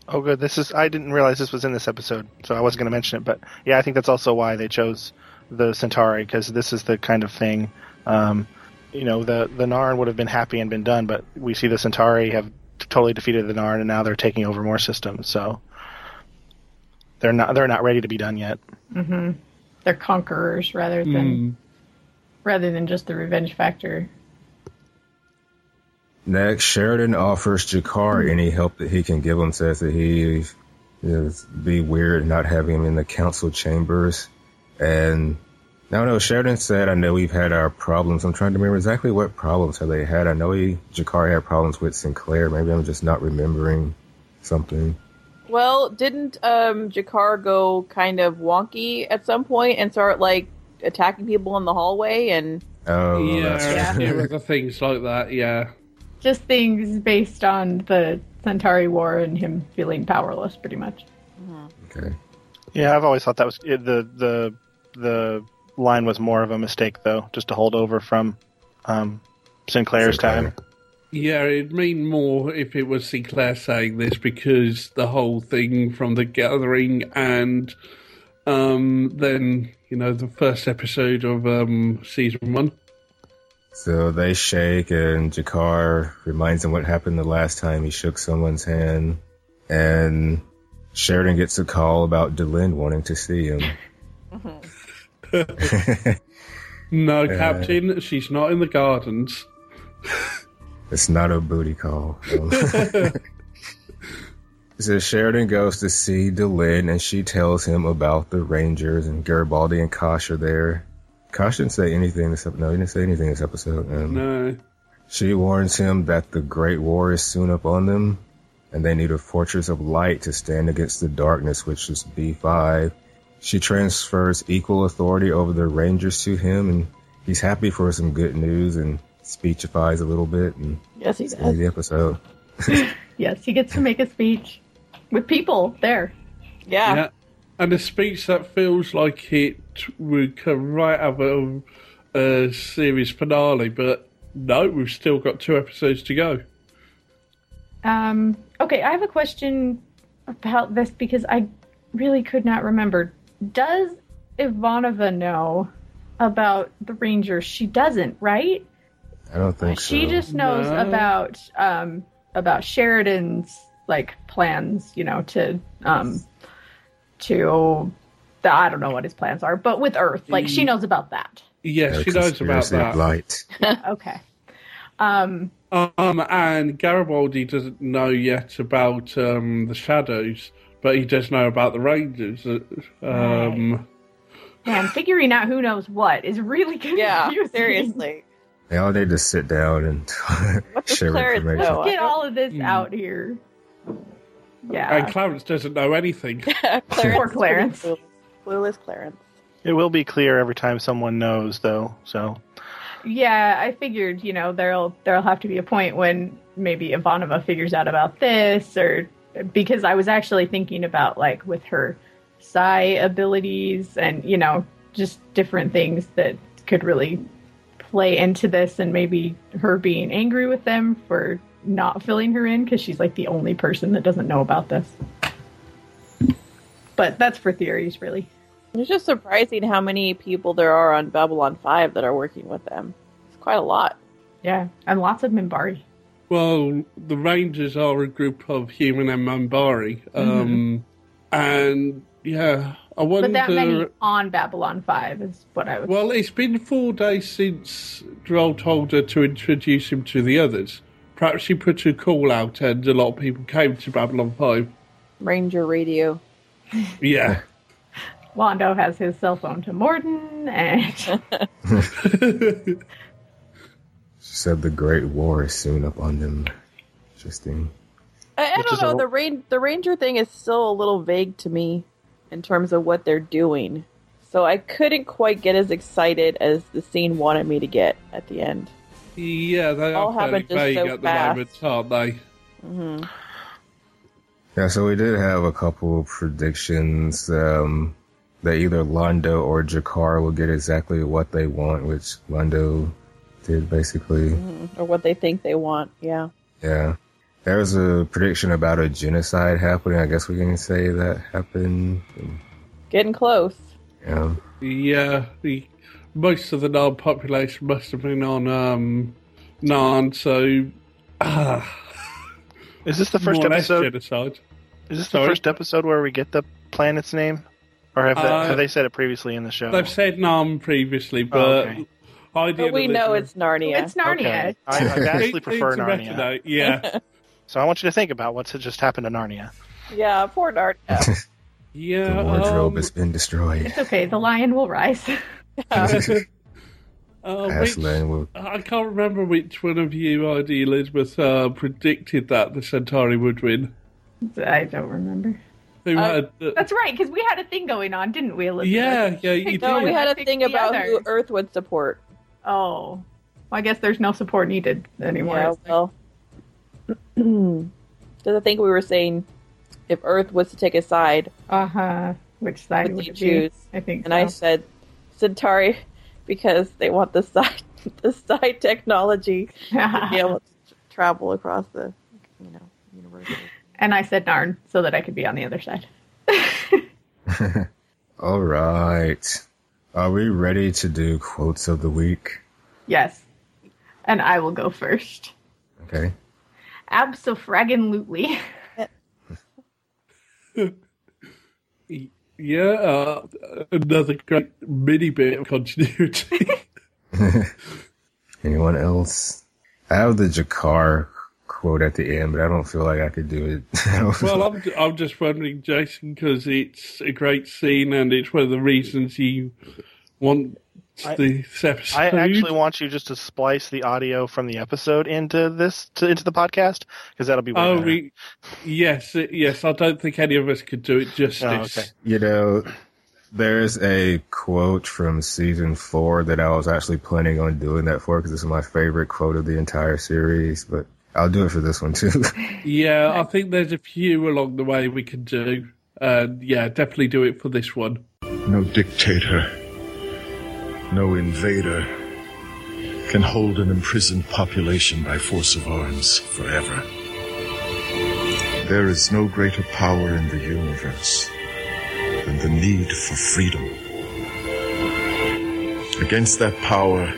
Oh, good. This is. I didn't realize this was in this episode, so I wasn't going to mention it. But yeah, I think that's also why they chose the Centauri because this is the kind of thing. Um, you know, the the Narn would have been happy and been done, but we see the Centauri have totally defeated the Narn, and now they're taking over more systems. So they're not they're not ready to be done yet.
Mm-hmm. they're conquerors rather than
Mm.
rather than just the revenge factor
next, Sheridan offers G'Kar any help that he can give him. Says that he is be weird not having him in the council chambers, and I don't. Sheridan said, "I know we've had our problems. I'm trying to remember exactly what problems have they had. I know he G'Kar had problems with Sinclair. Maybe I'm just not remembering something."
Well, didn't um, G'Kar go kind of wonky at some point and start like attacking people in the hallway? And
Oh,
yeah,
that's
Yeah.
yeah, things like that. Yeah,
just things based on the Centauri War and him feeling powerless pretty much
okay.
Yeah, I've always thought that was it, the the the line was more of a mistake though, just to hold over from um, Sinclair's
Sinclair.
time.
yeah. It'd mean more if it was Sinclair saying this because the whole thing from the gathering and um, then you know the first episode of um, season one.
So they shake, and G'Kar reminds him what happened the last time he shook someone's hand. And Sheridan gets a call about Delenn wanting to see him.
No,
Uh,
Captain, she's not in the gardens.
It's not a booty call. Um, so Sheridan goes to see Delenn, and she tells him about the Rangers, and Garibaldi and Kosh are there. Kosh didn't say anything this episode. No, he didn't say anything this episode. Um,
No.
She warns him that the Great War is soon upon them, and they need a fortress of light to stand against the darkness, which is B5. She transfers equal authority over the Rangers to him, and he's happy for some good news and speechifies a little bit and
yes, he
ends
does.
the episode.
yes, he gets to make a speech with people there.
Yeah.
And a speech that feels like it would come right out of a series finale, but no, we've still got two episodes to go.
Um, okay, I have a question about this because I really could not remember. Does Ivanova know about the Rangers? She doesn't, right?
I don't think so.
She just knows
No.
about um about Sheridan's like plans, you know, to um to the, I don't know what his plans are, but with Earth, like she knows about that.
Yes,
Their
she knows about that.
Light.
okay. Um
Um, and Garibaldi doesn't know yet about um, the shadows, but he does know about the Rangers. Uh, Um,
man, figuring out who knows what is really confusing.
Yeah, seriously.
They all need to sit down and
does
share
Clarence
information.
know?
Get all of this
Hmm.
out here. Yeah.
And Clarence doesn't know anything.
Clarence
Poor Clarence.
clueless. Clueless Clarence.
It will be clear every time someone knows, though. So
Yeah, I figured, you know, there'll there'll have to be a point when maybe Ivanova figures out about this or because I was actually thinking about like with her psi abilities and, you know, just different things that could really play into this and maybe her being angry with them for not filling her in because she's like the only person that doesn't know about this. But that's for theories, really.
It's just surprising how many people there are on Babylon 5 that are working with them. It's quite a lot.
Yeah, and lots of Minbari.
Well, the Rangers are a group of human and Minbari. Um, And yeah, I wonder.
But that many on Babylon 5 is what I was.
Well, it's been four days since Draal told her to introduce him to the others. Perhaps she put a call out and a lot of people came to Babylon 5.
Ranger Radio.
Yeah.
Londo has his cell phone to Morden, and
She said the Great War is soon up on them. Interesting.
I, I don't
is a-
know. The rain, the ranger thing is still a little vague to me in terms of what they're doing. So I couldn't quite get as excited as the scene wanted me to get at the end.
Yeah, they
All
are fairly
happened just
vague
so
at the
fast.
moment, aren't they?
hmm
Yeah, so we did have a couple of predictions um, that either Londo or Jakar will get exactly what they want, which Londo did basically.
Mm-hmm. Or what they think they want. Yeah.
Yeah. There was a prediction about a genocide happening. I guess we can say that happened.
Getting close.
Yeah.
Yeah, the most of the Narn population must have been on um, Narn, so ah,
is this the first
more or less
episode?
genocide.
Is this
Sorry?
the first episode where we get the planet's name, or have, they,
Uh,
have they said it previously in the show?
They've said Narn previously, but
Oh, okay.
But we know it's Narnia.
it's Narnia.
Okay. I, I vastly prefer
it's
Narnia.
note, Yeah,
So I want you to think about what's just happened to Narnia.
Yeah, poor Narnia.
yeah.
the wardrobe
um,
has been destroyed.
it's okay. The lion will rise.
uh, which,
will.
I can't remember which one of you, ID Elizabeth, uh, predicted that the Centauri would win.
I don't remember.
Uh,
had? Uh,
That's right, because we had a thing going on, didn't we, Elizabeth?
yeah, yeah, you
Picked
no,
did.
we had a thing about who. Earth would support.
Oh. Well, I guess there's no support needed anymore.
Yeah, well. Because I think we were saying if Earth was to take a side,
Uh-huh. Which side
Would
would
you choose?
be? I think
and I said Centauri because they want the side the side technology to be able to travel across the you know universe.
and I said Narn so that I could be on the other side.
All right. Are we ready to do quotes of the week?
Yes. And I will go first.
Okay.
Absolutely.
Yeah, uh, another great mini bit of continuity.
Anyone else? I have the G'Kar quote at the end, but I don't feel like I could do it.
Well, I'm, I'm just wondering, Jason, because it's a great scene and it's one of the reasons you want
I-
this episode.
I actually want you just to splice the audio from the episode into this to, into the podcast because that'll be way
Oh,
better.
we, yes, uh, yes. I don't think any of us could do it justice.
Oh, okay.
You know, there's a quote from season four that I was actually planning on doing that for because it's my favorite quote of the entire series. But I'll do it for this one too.
Yeah, I think there's a few along the way we can do. And yeah, definitely do it for this one.
No dictator, no invader can hold an imprisoned population by force of arms forever. There is no greater power in the universe than the need for freedom. Against that power,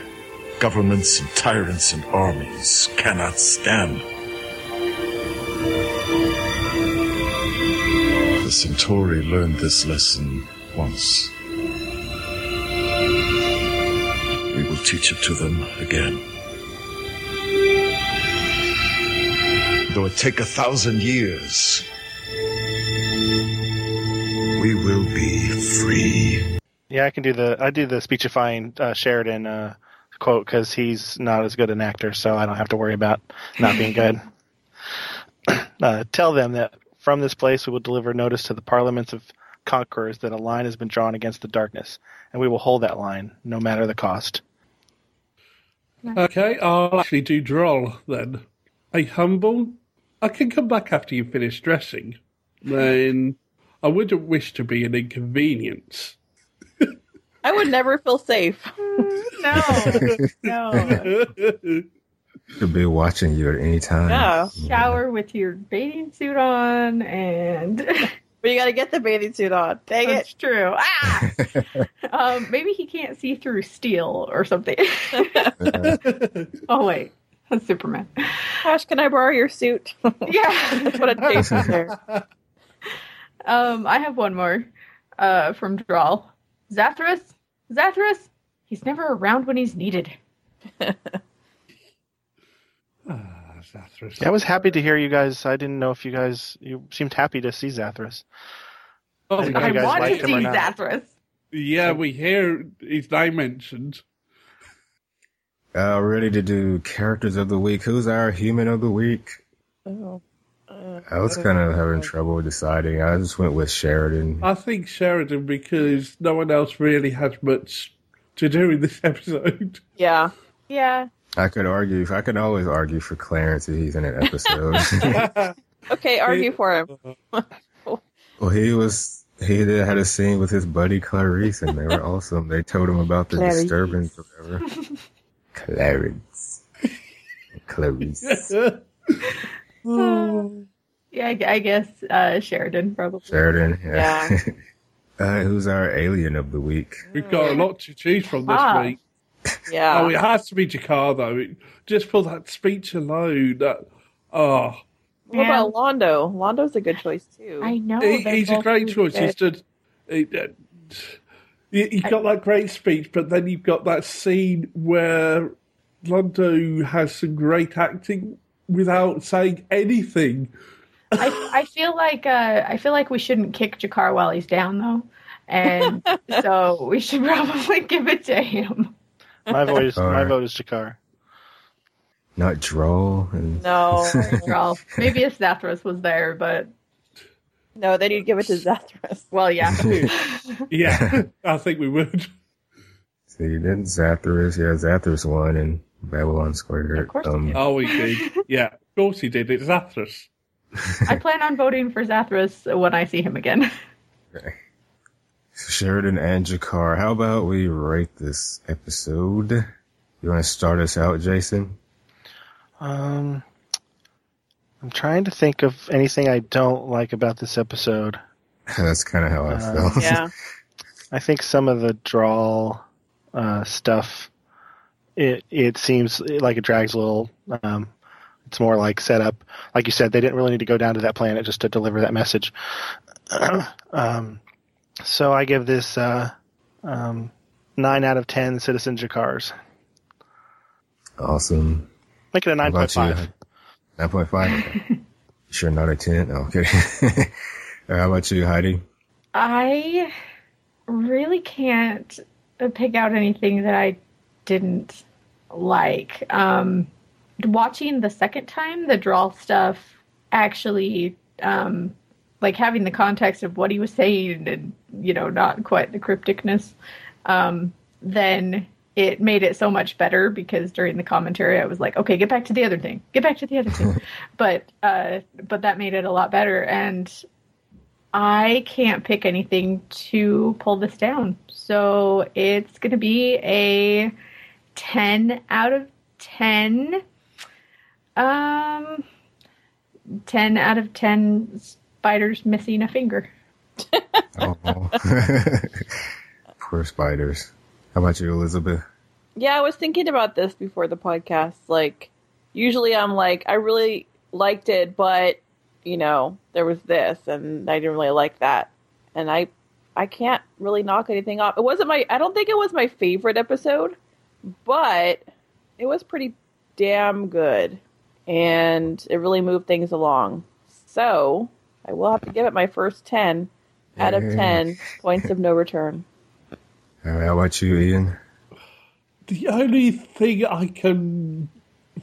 governments and tyrants and armies cannot stand. The Centauri learned this lesson once. Teach it to them again. Though it take a thousand years, we will be free.
Yeah, I can do the I do the speechifying uh, Sheridan uh, quote because he's not as good an actor, so I don't have to worry about not being good. uh, tell them that from this place we will deliver notice to the parliaments of conquerors that a line has been drawn against the darkness, and we will hold that line no matter the cost.
Okay, I'll actually do Draal then. A humble. I can come back after you finish dressing. Then I wouldn't wish to be an inconvenience.
I would never feel safe.
Mm, no, no.
Could be watching you at any time.
Yeah.
Shower with your bathing suit on, and
But you got to get the bathing suit on. Dang
that's
it.
true. Ah, um, maybe he can't see through steel or something. oh wait, that's Superman.
Ash, can I borrow your suit?
Yeah,
That's what a Jason there.
Um, I have one more uh, from Draal. Zathras? Zathras? He's never around when he's needed.
Zathras.
Yeah, I was happy to hear you guys. I didn't know if you guys you seemed happy to see Zathras.
Oh,
I didn't know if
I want to see
not.
Zathras.
Yeah, we hear his name mentioned.
Uh, ready to do characters of the week. Who's our human of the week?
Oh.
I was kind of having trouble deciding. I just went with Sheridan.
I think Sheridan because no one else really has much to do in this episode.
Yeah.
Yeah.
I could argue. I could always argue for Clarence if he's in an episode.
Okay, argue for him.
well, he was. He did, had a scene with his buddy Clarice, and they were awesome. They told him about the
Clarice.
disturbance, or whatever. Clarence. Clarice.
Yeah, I I guess uh, Sheridan probably.
Sheridan. Yeah.
Yeah.
uh, who's our alien of the week?
We've got a lot to choose from this
Ah.
week.
Yeah.
Oh, it has to be G'Kar though. It, just for that speech alone, that oh,
What about Londo? Londo's a good choice too.
I know.
he, he's a great choice. It's
good.
just it, uh, you, you've got that great speech, but then you've got that scene where Londo has some great acting without saying anything.
I, I feel like uh, I feel like we shouldn't kick G'Kar while he's down though, and so we should probably give it to him.
My voice, my vote is G'Kar.
Not Draal. And
No.
Well, maybe if Zathras was there, but
no, then you'd give it to Zathras.
well, yeah.
Yeah, I think we would.
See, then Zathras. Yeah, Zathras won in Babylon Squared.
Of course he
um,
did.
Oh, he did. Yeah, of course he did. It's Zathras.
I plan on voting for Zathras when I see him again.
Sheridan and G'Kar. How about we rate this episode? You want to start us out, Jason?
Um, I'm trying to think of anything I don't like about this episode.
That's kind of how I
Uh,
felt.
Yeah.
I think some of the Draal uh, stuff, it it seems like it drags a little. Um, it's more like setup. Like you said, they didn't really need to go down to that planet just to deliver that message. um, so I give this uh, um, nine out of ten Citizen G'Kars.
Awesome.
Make it a
How
nine point
about you?
five.
Nine point five. sure, not a ten. No, I'm kidding. Uh, How about you, Heidi?
I really can't pick out anything that I didn't like. Um, watching the second time, the Draal stuff actually, um, like having the context of what he was saying and, you know, not quite the crypticness, um, then it made it so much better because during the commentary I was like, okay, get back to the other thing, get back to the other thing, but uh, but that made it a lot better, and I can't pick anything to pull this down, so it's gonna be a ten out of ten. Um, ten out of ten spiders missing a finger.
oh. Poor spiders. How about you, Elizabeth?
Yeah, I was thinking about this before the podcast. Like, usually I'm like, I really liked it, but you know, there was this, and I didn't really like that, and I, I can't really knock anything off. It wasn't my, I don't think it was my favorite episode, but it was pretty damn good, and it really moved things along. So I will have to give it my first ten out of ten points of no return.
All right, how about you, Ian?
The only thing I can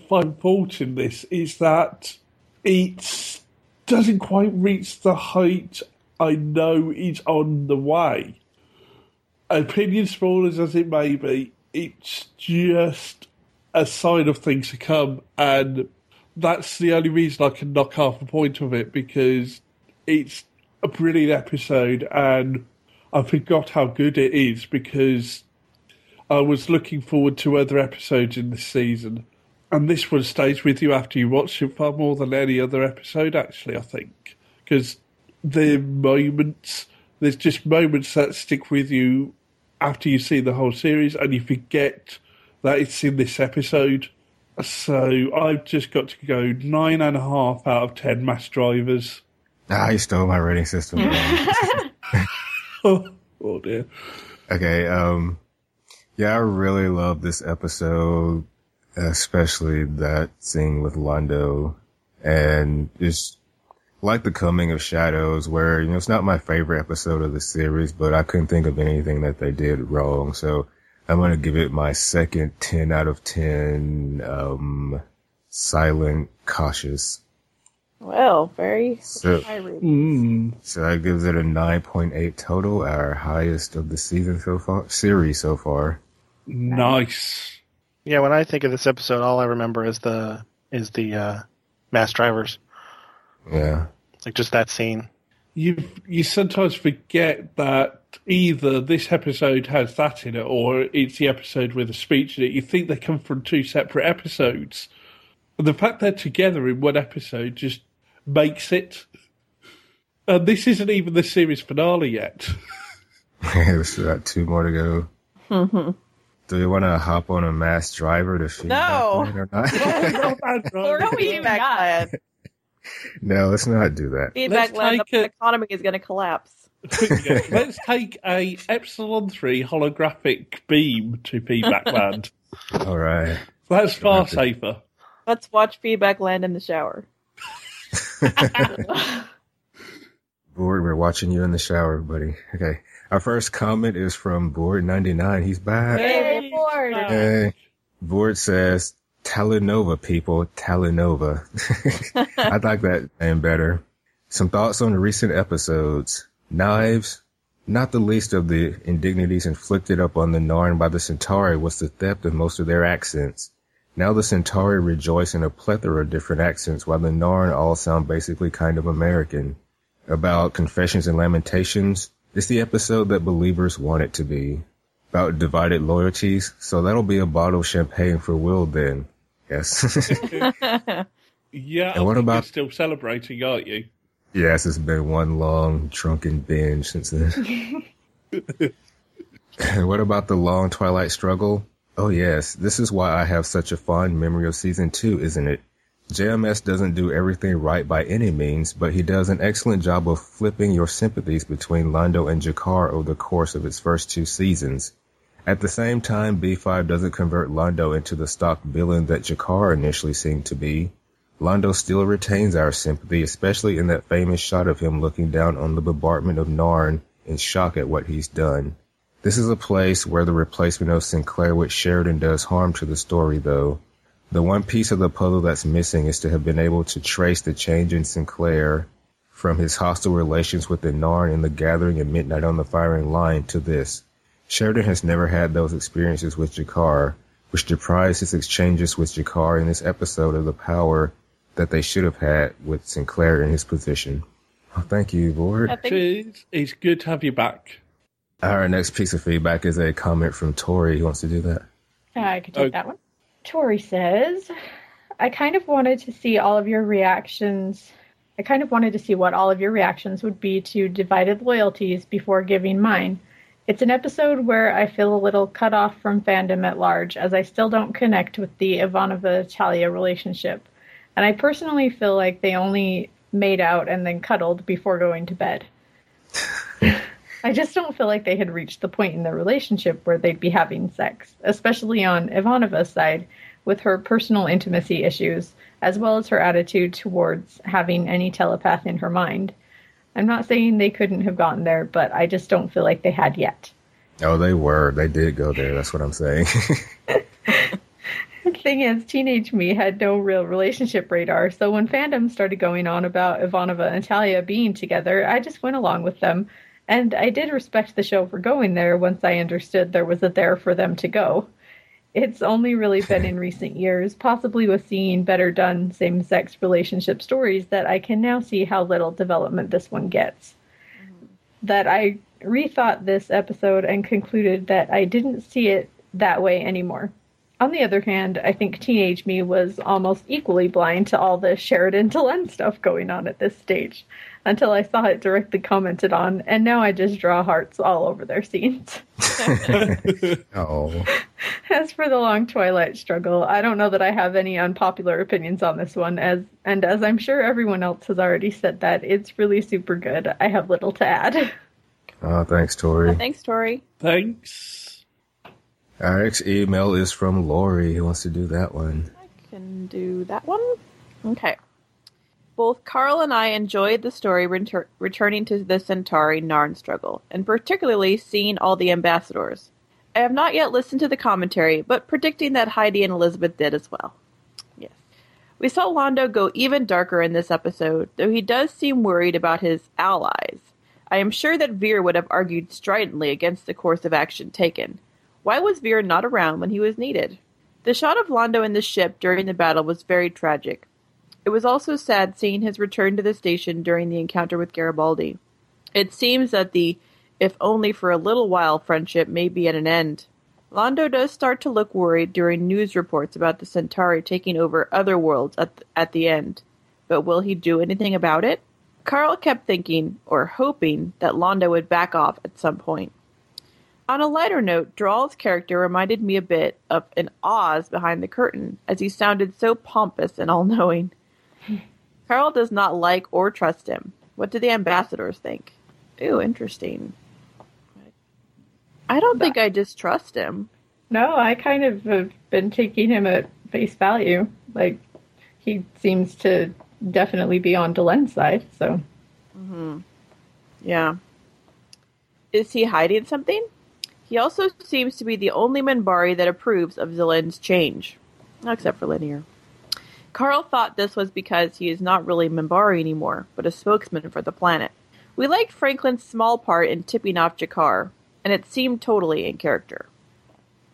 find fault in this is that it doesn't quite reach the height I know is on the way. Opinion spoilers as it may be, it's just a sign of things to come, and that's the only reason I can knock half a point of it because it's a brilliant episode, and I forgot how good it is because I was looking forward to other episodes in this season. And this one stays with you after you watch it far more than any other episode, actually, I think. Because the moments, there's just moments that stick with you after you see the whole series and you forget that it's in this episode. So I've just got to go nine and a half out of ten mass drivers.
Ah, you stole my rating system.
oh, oh dear.
Okay, um, yeah, I really love this episode, especially that scene with Londo, and just like the coming of shadows, where you know it's not my favorite episode of the series, but I couldn't think of anything that they did wrong, so I'm gonna give it my second ten out of ten. Um, silent, cautious.
Well, very
So-
high.
Mm.
So that gives it a 9.8 total, our highest of the season so far, series so far.
Nice.
Yeah, when I think of this episode, all I remember is the is the uh, mass drivers,
Yeah.
like just that scene.
You you sometimes forget that either this episode has that in it or it's the episode with a speech in it. You think they come from two separate episodes. And the fact they're together in one episode just makes it. And this isn't even the series finale yet.
we still got two more to go.
Mm-hmm.
Do you want to hop on a mass driver to feed
No.
that or not?
Or
No, we do
feedback
not.
plan.
no, let's not do that.
Feedback
Let's
plan. The
it-
economy is going to collapse.
Yeah, Let's take a Epsilon 3 holographic beam to feedback land.
All right.
That's far safer.
Let's watch feedback land in the shower.
Board, we're watching you in the shower, buddy. Okay. Our first comment is from Board99. He's back.
Hey, Ford.
Hey. Board says, Talanova, people. Talanova. I like that name better. Some thoughts on the recent episodes. Knives. Not the least of the indignities inflicted upon the Narn by the Centauri was the theft of most of their accents. Now the Centauri rejoice in a plethora of different accents while the Narn all sound basically kind of American. About Confessions and Lamentations, it's the episode that believers want it to be. About divided loyalties, so that'll be a bottle of champagne for Will then. Yes.
Yeah,
And
I
what about-
you're still celebrating, aren't you?
yes, it's been one long drunken binge since then. what about the long twilight struggle? Oh yes, this is why I have such a fond memory of season two, isn't it? JMS doesn't do everything right by any means, but he does an excellent job of flipping your sympathies between Londo and G'Kar over the course of its first two seasons. At the same time, B5 doesn't convert Londo into the stock villain that G'Kar initially seemed to be. Londo still retains our sympathy, especially in that famous shot of him looking down on the bombardment of Narn in shock at what he's done. This is a place where the replacement of Sinclair with Sheridan does harm to the story, though. The one piece of the puzzle that's missing is to have been able to trace the change in Sinclair from his hostile relations with the Narn in the Gathering at Midnight on the Firing Line to this. Sheridan has never had those experiences with G'Kar, which deprives his exchanges with G'Kar in this episode of the power that they should have had with Sinclair in his position. Oh, thank you, Lord.
Cheers. It's good to have you back.
Our next piece of feedback is a comment from Tori. Who wants to do that?
I could take that one. Tori says, I kind of wanted to see all of your reactions. I kind of wanted to see what all of your reactions would be to divided loyalties before giving mine. It's an episode where I feel a little cut off from fandom at large, as I still don't connect with the Ivanova Talia relationship. And I personally feel like they only made out and then cuddled before going to bed. I just don't feel like they had reached the point in their relationship where they'd be having sex, especially on Ivanova's side, with her personal intimacy issues, as well as her attitude towards having any telepath in her mind. I'm not saying they couldn't have gotten there, but I just don't feel like they had yet.
Oh, they were. They did go there. That's what I'm saying.
The thing is, teenage me had no real relationship radar, so when fandom started going on about Ivanova and Talia being together, I just went along with them. And I did respect the show for going there once I understood there was a there for them to go. It's only really been in recent years, possibly with seeing better done same sex relationship stories, that I can now see how little development this one gets. Mm-hmm. That I rethought this episode and concluded that I didn't see it that way anymore. On the other hand, I think teenage me was almost equally blind to all the Sheridan Delenn stuff going on at this stage until I saw it directly commented on, and now I just draw hearts all over their scenes.
oh.
As for the long Twilight struggle, I don't know that I have any unpopular opinions on this one, as and as I'm sure everyone else has already said that it's really super good. I have little to add.
Ah, oh, thanks, Tori.
Thanks, Tori.
Thanks.
Our next email is from Lori. Who wants to do that one?
I can do that one. Okay. Both Carl and I enjoyed the story retur- returning to the Centauri Narn struggle, and particularly seeing all the ambassadors. I have not yet listened to the commentary, but predicting that Heidi and Elizabeth did as well. Yes. We saw Londo go even darker in this episode, though he does seem worried about his allies. I am sure that Vir would have argued stridently against the course of action taken. Why was Vir not around when he was needed? The shot of Londo in the ship during the battle was very tragic. It was also sad seeing his return to the station during the encounter with Garibaldi. It seems that the if only for a little while friendship may be at an end. Londo does start to look worried during news reports about the Centauri taking over other worlds at the, at the end. But will he do anything about it? Carl kept thinking, or hoping, that Londo would back off at some point. On a lighter note, Draal's character reminded me a bit of an Oz behind the curtain, as he sounded so pompous and all knowing. Carl does not like or trust him. What do the ambassadors think? Ooh, interesting. I don't think I distrust him.
No, I kind of have been taking him at face value. Like, he seems to definitely be on Delenn's side, so.
hmm Yeah. Is he hiding something? He also seems to be the only Minbari that approves of Delenn's change, except for Lennier. Carl thought this was because he is not really Minbari anymore, but a spokesman for the planet. We liked Franklin's small part in tipping off G'Kar, and it seemed totally in character.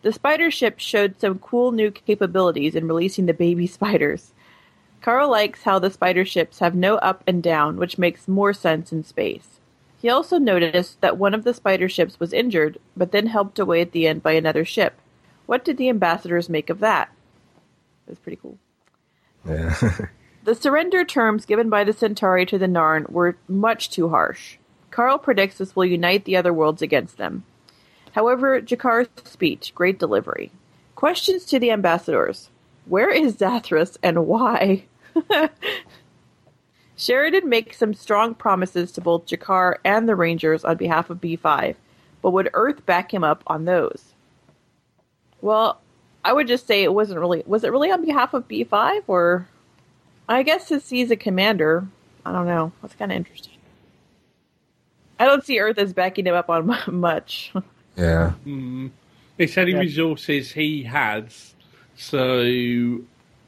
The spider ship showed some cool new capabilities in releasing the baby spiders. Carl likes how the spider ships have no up and down, which makes more sense in space. He also noticed that one of the spider ships was injured, but then helped away at the end by another ship. What did the ambassadors make of that? It was pretty cool. The surrender terms given by the Centauri to the Narn were much too harsh. Carl predicts this will unite the other worlds against them. However, G'Kar's speech, great delivery. Questions to the ambassadors. Where is Zathras and why? Sheridan makes some strong promises to both G'Kar and the Rangers on behalf of B5, but would Earth back him up on those? Well, I would just say it wasn't really. Was it really on behalf of B5 or? I guess since he's a commander, I don't know. That's kind of interesting. I don't see Earth as backing him up on much.
Yeah.
Mm. It's any
Yeah.
resources he has, so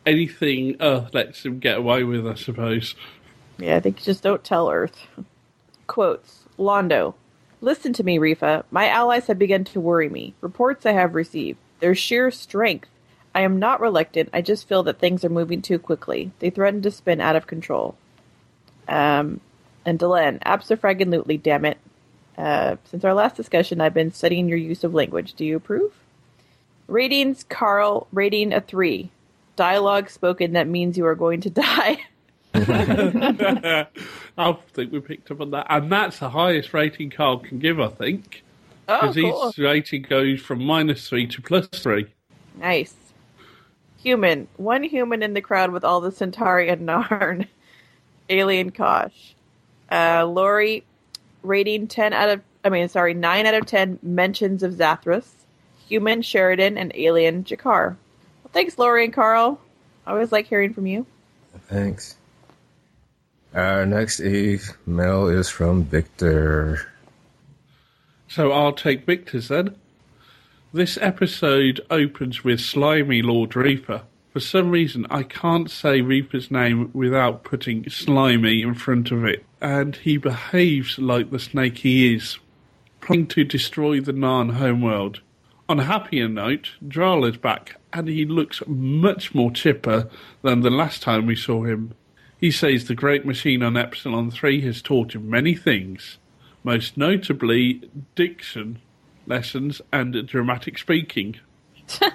anything Earth lets him get away with, I suppose.
Yeah, I think just don't tell Earth. Quotes Londo. Listen to me, Refa. My allies have begun to worry me. Reports I have received. Their sheer strength. I am not reluctant. I just feel that things are moving too quickly. They threaten to spin out of control. Um, and Delenn, absolutely, damn it. Uh, since our last discussion, I've been studying your use of language. Do you approve? Ratings, Carl, rating a three. Dialogue spoken that means you are going to die.
I think we picked up on that, and that's the highest rating Carl can give. I think
Oh,
because
cool.
his rating goes from minus three to plus three.
Nice. Human. One human in the crowd with all the Centauri and Narn. Alien Kosh. Uh, Lori, rating 10 out of, I mean, sorry, 9 out of 10 mentions of Zathras. Human Sheridan and Alien G'Kar. Well, thanks, Lori and Carl. I always like hearing from you.
Thanks. Our next email is from Victor.
So I'll take Victor's then. This episode opens with slimy Lord Refa. For some reason, I can't say Refa's name without putting slimy in front of it, and he behaves like the snake he is, planning to destroy the Narn homeworld. On a happier note, Draal is back, and he looks much more chipper than the last time we saw him. He says the great machine on Epsilon 3 has taught him many things, most notably diction lessons and dramatic speaking.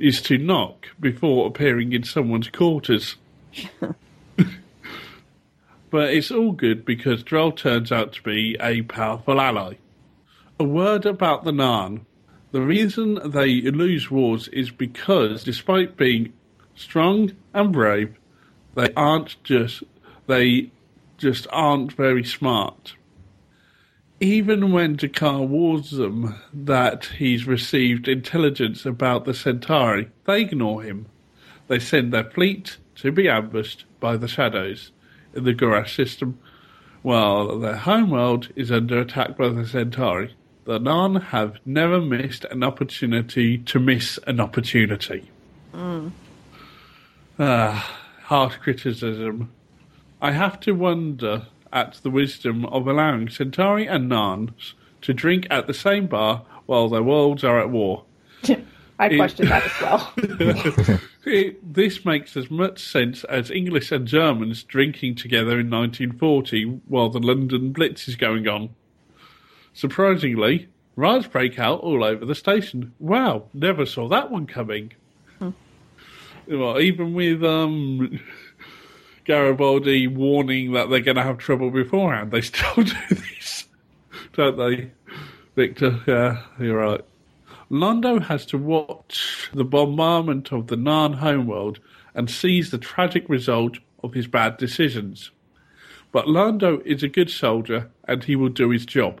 is to knock before appearing in someone's quarters. but it's all good because Draal turns out to be a powerful ally. A word about the Narn. The reason they lose wars is because, despite being strong and brave, they aren't just they just aren't very smart. Even when G'Kar warns them that he's received intelligence about the Centauri, they ignore him. They send their fleet to be ambushed by the Shadows in the Gorash system, while their homeworld is under attack by the Centauri. The Narn have never missed an opportunity to miss an opportunity.
Mm.
Ah, harsh criticism. I have to wonder at the wisdom of allowing Centauri and Narns to drink at the same bar while their worlds are at war.
I question that as well.
It- this makes as much sense as English and Germans drinking together in 1940 while the London Blitz is going on. Surprisingly, riots break out all over the station. Wow, never saw that one coming. Well, even with um, Garibaldi warning that they're going to have trouble beforehand, they still do this, don't they, Victor? Yeah, you're right. Londo has to watch the bombardment of the Narn homeworld and sees the tragic result of his bad decisions. But Londo is a good soldier and he will do his job.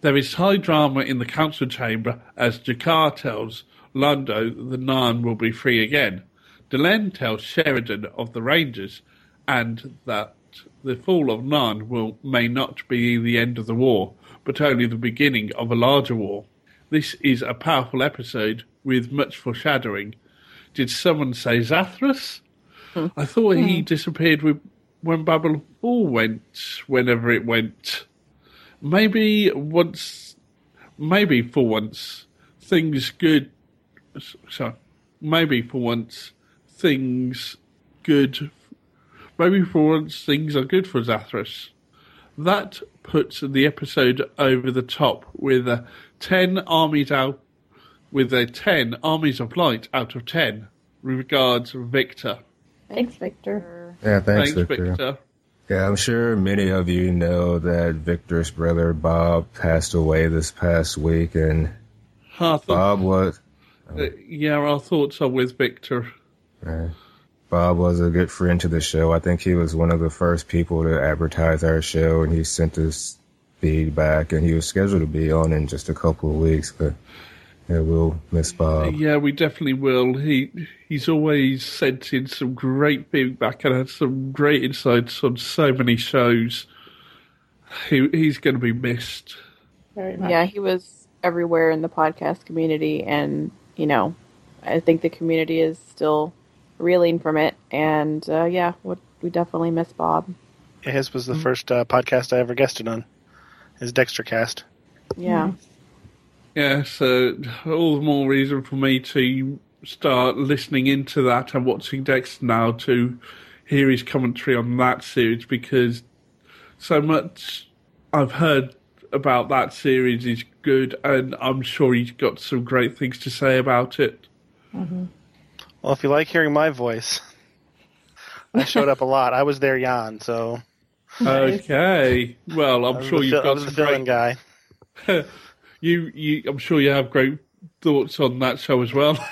There is high drama in the council chamber as G'Kar tells Londo the Narn will be free again. Delenn tells Sheridan of the Rangers and that the fall of Narn will may not be the end of the war, but only the beginning of a larger war. This is a powerful episode with much foreshadowing. Did someone say Zathras? Hmm. I thought he hmm. disappeared with, when Babylon 4 went, whenever it went. Maybe once, maybe for once, things good. Sorry, maybe for once, things good. Maybe for once, things are good for Zathras. That puts the episode over the top with a 10 armies out, with a 10 armies of light out of 10. Regards, Victor.
Thanks, Victor.
Yeah, thanks,
Thanks,
Victor.
Victor.
Yeah, I'm sure many of you know that Victor's brother Bob passed away this past week, and
I thought-
Bob was
Uh, yeah, our thoughts are with Victor.
Uh, Bob was a good friend to the show. I think he was one of the first people to advertise our show, and he sent us feedback, and he was scheduled to be on in just a couple of weeks, but yeah, we'll miss Bob.
Yeah, we definitely will. He he's always sent in some great feedback and had some great insights on so many shows. He he's going to be missed.
Yeah, he was everywhere in the podcast community, and you know, I think the community is still reeling from it. And uh, yeah, we we definitely miss Bob.
Yeah, his was the first uh, podcast I ever guested on, his Dexter cast.
Yeah.
Yeah, so all the more reason for me to start listening into that and watching Dexter now to hear his commentary on that series because so much I've heard about that series is good and I'm sure he's got some great things to say about it.
Mm-hmm.
Well, if you like hearing my voice, I showed up a lot. I was there, Jan. So
Okay. Well,
I
I'm sure
the
you've
fill- I
got
was the
some great
guy.
you, you, I'm sure you have great thoughts on that show as well.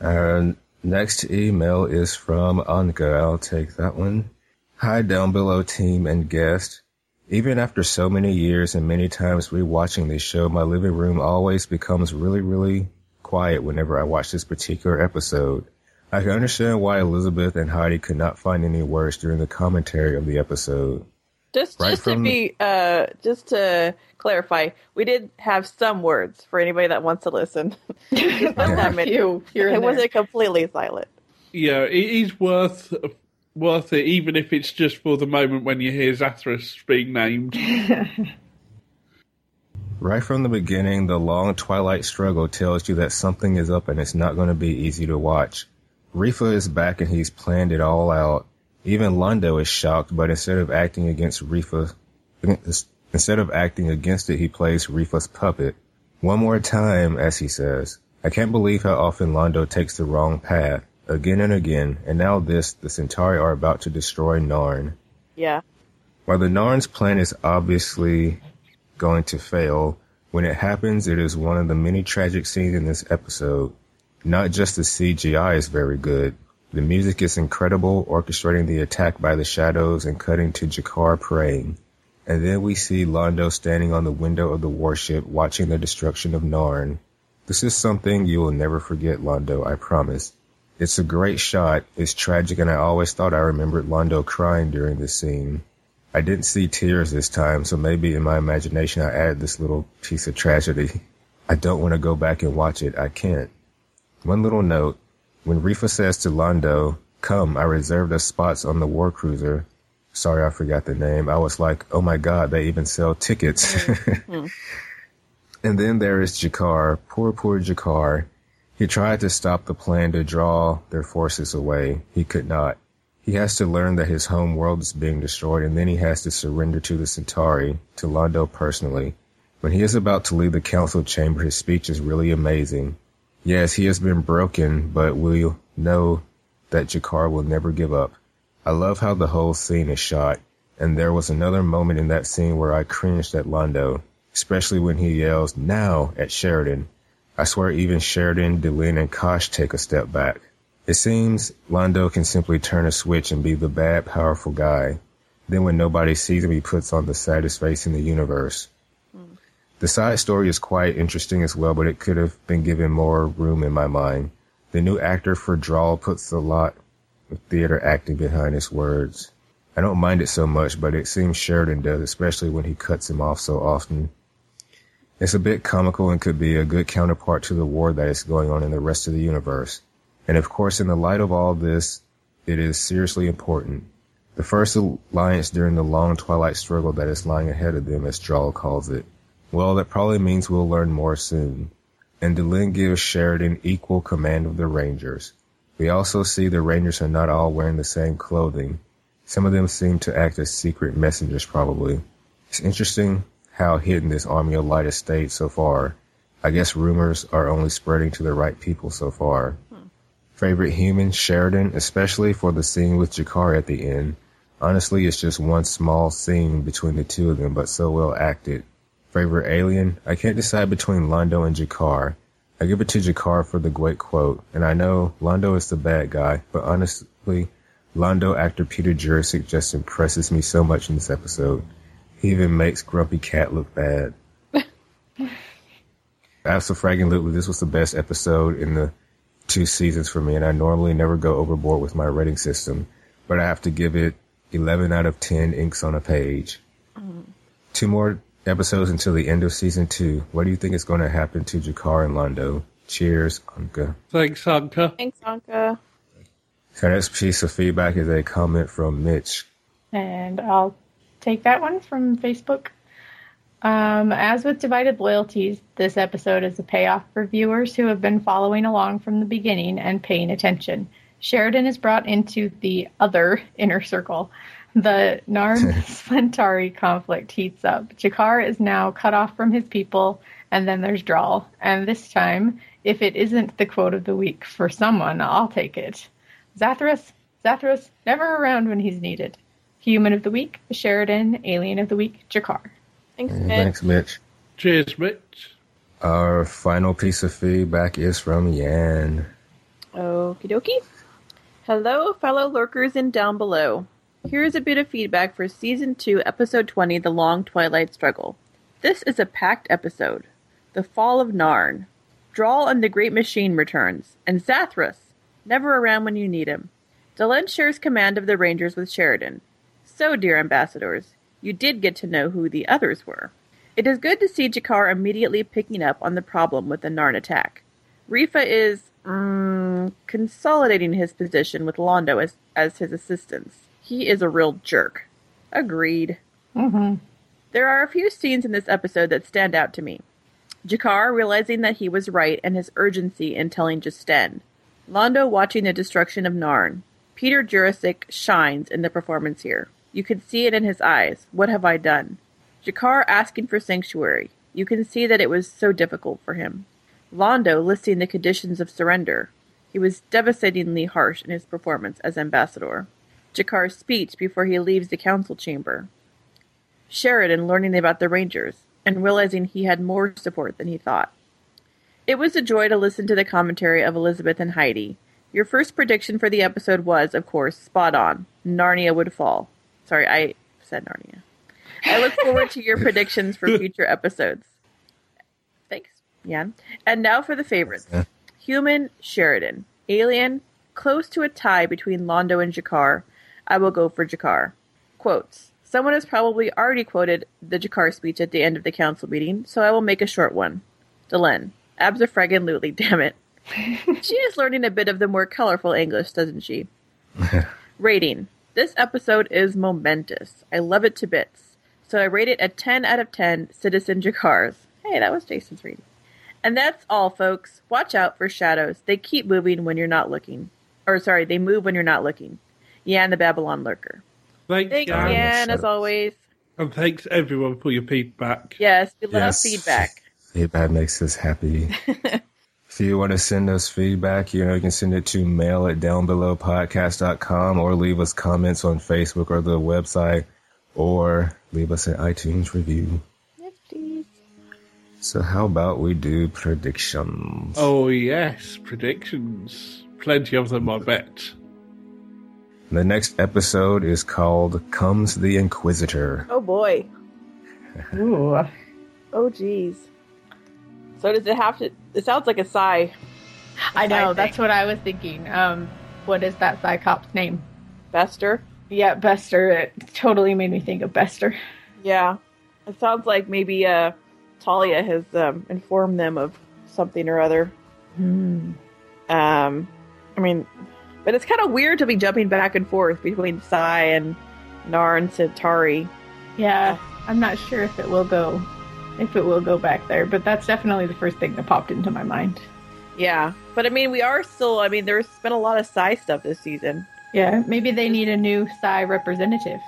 Our next email is from Anka. I'll take that one. Hi, down below team and guest. Even after so many years and many times rewatching this show, my living room always becomes really, really quiet whenever I watch this particular episode. I can understand why Elizabeth and Heidi could not find any words during the commentary of the episode.
Just
Right
just to be uh just to clarify, we did have some words for anybody that wants to listen. Just not that many.
Few here and
it wasn't completely silent.
yeah, it is worth worth it, even if it's just for the moment when you hear Zathras being named.
Right from the beginning, the long twilight struggle tells you that something is up and it's not going to be easy to watch. Refa is back and he's planned it all out. Even Londo is shocked, but instead of acting against Refa, instead of acting against it, he plays Refa's puppet. One more time, as he says. I can't believe how often Londo takes the wrong path, again and again, and now this, the Centauri are about to destroy Narn.
Yeah.
While the Narn's plan is obviously going to fail, when it happens, it is one of the many tragic scenes in this episode. Not just the CGI is very good. The music is incredible, orchestrating the attack by the shadows and cutting to G'Kar praying. And then we see Londo standing on the window of the warship watching the destruction of Narn. This is something you will never forget, Londo, I promise. It's a great shot, it's tragic, and I always thought I remembered Londo crying during this scene. I didn't see tears this time, so maybe in my imagination I added this little piece of tragedy. I don't want to go back and watch it, I can't. One little note. When Refa says to Londo, come, I reserved us spots on the war cruiser. Sorry, I forgot the name. I was like, oh my god, they even sell tickets. Mm, mm. and then there is G'Kar. Poor, poor G'Kar. He tried to stop the plan to draw their forces away. He could not. He has to learn that his home world is being destroyed and then he has to surrender to the Centauri, to Londo personally. When he is about to leave the council chamber, his speech is really amazing. Yes, he has been broken, but we know that G'Kar will never give up. I love how the whole scene is shot, and there was another moment in that scene where I cringed at Londo, especially when he yells, now, at Sheridan. I swear even Sheridan, Delenn, and Kosh take a step back. It seems Londo can simply turn a switch and be the bad, powerful guy. Then when nobody sees him, he puts on the saddest face in the universe. Hmm. The side story is quite interesting as well, but it could have been given more room in my mind. The new actor for Draal puts a lot of theater acting behind his words. I don't mind it so much, but it seems Sheridan does, especially when he cuts him off so often. It's a bit comical and could be a good counterpart to the war that is going on in the rest of the universe. And of course, in the light of all this, it is seriously important. The first alliance during the long twilight struggle that is lying ahead of them, as Draal calls it. Well, that probably means we'll learn more soon. And Delenn gives Sheridan equal command of the Rangers. We also see the Rangers are not all wearing the same clothing. Some of them seem to act as secret messengers, probably. It's interesting how hidden this Army of Light has stayed so far. I guess rumors are only spreading to the right people so far. Favorite human, Sheridan, especially for the scene with G'Kar at the end. Honestly, it's just one small scene between the two of them, but so well acted. Favorite alien, I can't decide between Londo and G'Kar. I give it to G'Kar for the great quote, and I know Londo is the bad guy, but honestly, Londo actor Peter Jurasik just impresses me so much in this episode. He even makes Grumpy Cat look bad. Absolutely, this was the best episode in the two seasons for me, and I normally never go overboard with my rating system, but I have to give it 11 out of 10 inks on a page. Mm-hmm. Two more episodes until the end of season two. What do you think is going to happen to G'Kar and Londo? Cheers, Anka.
Thanks, Anka.
Thanks, Anka.
So next piece of feedback is a comment from Mitch.
And I'll take that one from Facebook. Um, as with Divided Loyalties, this episode is a payoff for viewers who have been following along from the beginning and paying attention. Sheridan is brought into the other inner circle. The Narn Splintari conflict heats up. G'Kar is now cut off from his people, and then there's Draal. And this time, if it isn't the quote of the week for someone, I'll take it. Zathras, Zathras, never around when he's needed. Human of the week, Sheridan. Alien of the week, G'Kar.
Thanks,
Mitch. Thanks, Mitch.
Cheers, Mitch.
Our final piece of feedback is from Yan.
Okie dokie. Hello, fellow lurkers and down below. Here is a bit of feedback for Season 2, Episode 20, The Long Twilight Struggle. This is a packed episode. The Fall of Narn. Draal and the Great Machine returns, and Zathras, never around when you need him. Delenn shares command of the Rangers with Sheridan. So, dear ambassadors, you did get to know who the others were. It is good to see G'Kar immediately picking up on the problem with the Narn attack. Refa is mm, consolidating his position with Londo as, as his assistants. He is a real jerk. Agreed.
Mm-hmm.
There are a few scenes in this episode that stand out to me. G'Kar realizing that he was right and his urgency in telling G'Sten. Londo watching the destruction of Narn. Peter Jurasik shines in the performance here. You can see it in his eyes. What have I done? G'Kar asking for sanctuary. You can see that it was so difficult for him. Londo listing the conditions of surrender. He was devastatingly harsh in his performance as ambassador. G'Kar's speech before he leaves the council chamber. Sheridan learning about the Rangers and realizing he had more support than he thought. It was a joy to listen to the commentary of Elizabeth and Heidi. Your first prediction for the episode was, of course, spot on. Narnia would fall. Sorry, I said Narnia. I look forward to your predictions for future episodes. Thanks, Jan. And now for the favorites. Human, Sheridan. Alien, close to a tie between Londo and G'Kar. I will go for G'Kar. Quotes. Someone has probably already quoted the G'Kar speech at the end of the council meeting, so I will make a short one. Delenn. Absafragan damn it. she is learning a bit of the more colorful English, doesn't she? Rating. This episode is momentous. I love it to bits. So I rate it a 10 out of 10 Citizen G'Kars. Hey, that was Jason's reading. And that's all, folks. Watch out for shadows. They keep moving when you're not looking. Or, sorry, they move when you're not looking. Yan the Babylon Lurker.
Thanks,
Thanks
Yan.
Yan, as always.
And thanks everyone for your feedback.
Yes, we love
Yes.
feedback.
Feedback makes us happy. if you want to send us feedback, you know, you can send it to mail at downbelowpodcast.com or leave us comments on Facebook or the website or leave us an iTunes review.
Yes, please.
So how about we do predictions?
Oh yes, predictions. Plenty of them, I bet.
The next episode is called Comes the Inquisitor.
Oh boy.
Ooh.
Oh geez. So does it have to? It sounds like a sigh.
I know,
Side
that's what I was thinking. Um, what is that Cyclops name?
Bester.
Yeah, Bester. It totally made me think of Bester.
Yeah, it sounds like maybe uh, Talia has um, informed them of something or other.
Hmm.
Um, I mean, but it's kind of weird to be jumping back and forth between Psi and Narn Centauri.
Yeah, I'm not sure if it will go, if it will go back there, but that's definitely the first thing that popped into my mind.
Yeah, but I mean, we are still. I mean, there's been a lot of Psi stuff this season.
Yeah, maybe they need a new Psi representative